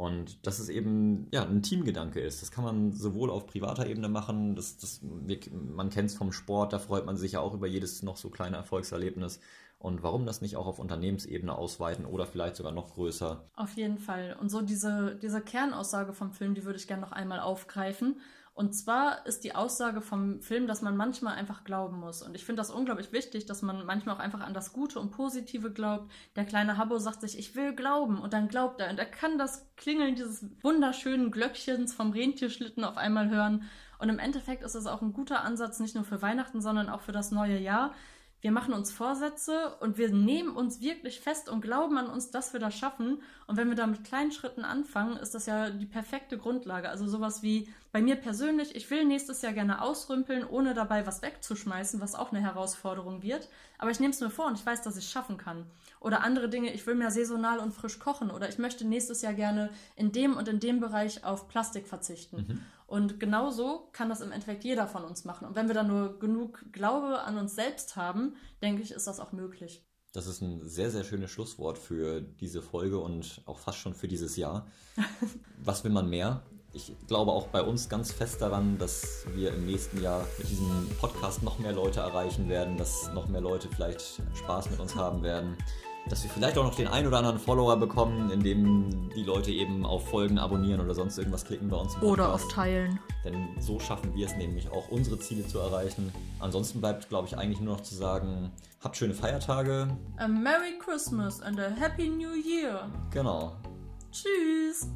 Und dass es eben ja, ein Teamgedanke ist. Das kann man sowohl auf privater Ebene machen, das, das, man kennt es vom Sport, da freut man sich ja auch über jedes noch so kleine Erfolgserlebnis. Und warum das nicht auch auf Unternehmensebene ausweiten oder vielleicht sogar noch größer? Auf jeden Fall. Und so diese, diese Kernaussage vom Film, die würde ich gerne noch einmal aufgreifen. Und zwar ist die Aussage vom Film, dass man manchmal einfach glauben muss. Und ich finde das unglaublich wichtig, dass man manchmal auch einfach an das Gute und Positive glaubt. Der kleine Habbo sagt sich, ich will glauben. Und dann glaubt er. Und er kann das Klingeln dieses wunderschönen Glöckchens vom Rentierschlitten auf einmal hören. Und im Endeffekt ist es auch ein guter Ansatz, nicht nur für Weihnachten, sondern auch für das neue Jahr, wir machen uns Vorsätze und wir nehmen uns wirklich fest und glauben an uns, dass wir das schaffen. Und wenn wir da mit kleinen Schritten anfangen, ist das ja die perfekte Grundlage. Also sowas wie bei mir persönlich, ich will nächstes Jahr gerne ausrümpeln, ohne dabei was wegzuschmeißen, was auch eine Herausforderung wird. Aber ich nehme es mir vor und ich weiß, dass ich es schaffen kann. Oder andere Dinge, ich will mehr saisonal und frisch kochen. Oder ich möchte nächstes Jahr gerne in dem und in dem Bereich auf Plastik verzichten. Mhm. Und genauso kann das im Endeffekt jeder von uns machen. Und wenn wir dann nur genug Glaube an uns selbst haben, denke ich, ist das auch möglich. Das ist ein sehr, sehr schönes Schlusswort für diese Folge und auch fast schon für dieses Jahr. Was will man mehr? Ich glaube auch bei uns ganz fest daran, dass wir im nächsten Jahr mit diesem Podcast noch mehr Leute erreichen werden, dass noch mehr Leute vielleicht Spaß mit uns haben werden. Dass wir vielleicht auch noch den ein oder anderen Follower bekommen, indem die Leute eben auf Folgen abonnieren oder sonst irgendwas klicken bei uns. Oder auf Teilen. Denn so schaffen wir es nämlich auch, unsere Ziele zu erreichen. Ansonsten bleibt, glaube ich, eigentlich nur noch zu sagen, habt schöne Feiertage. A Merry Christmas and a Happy New Year. Genau. Tschüss.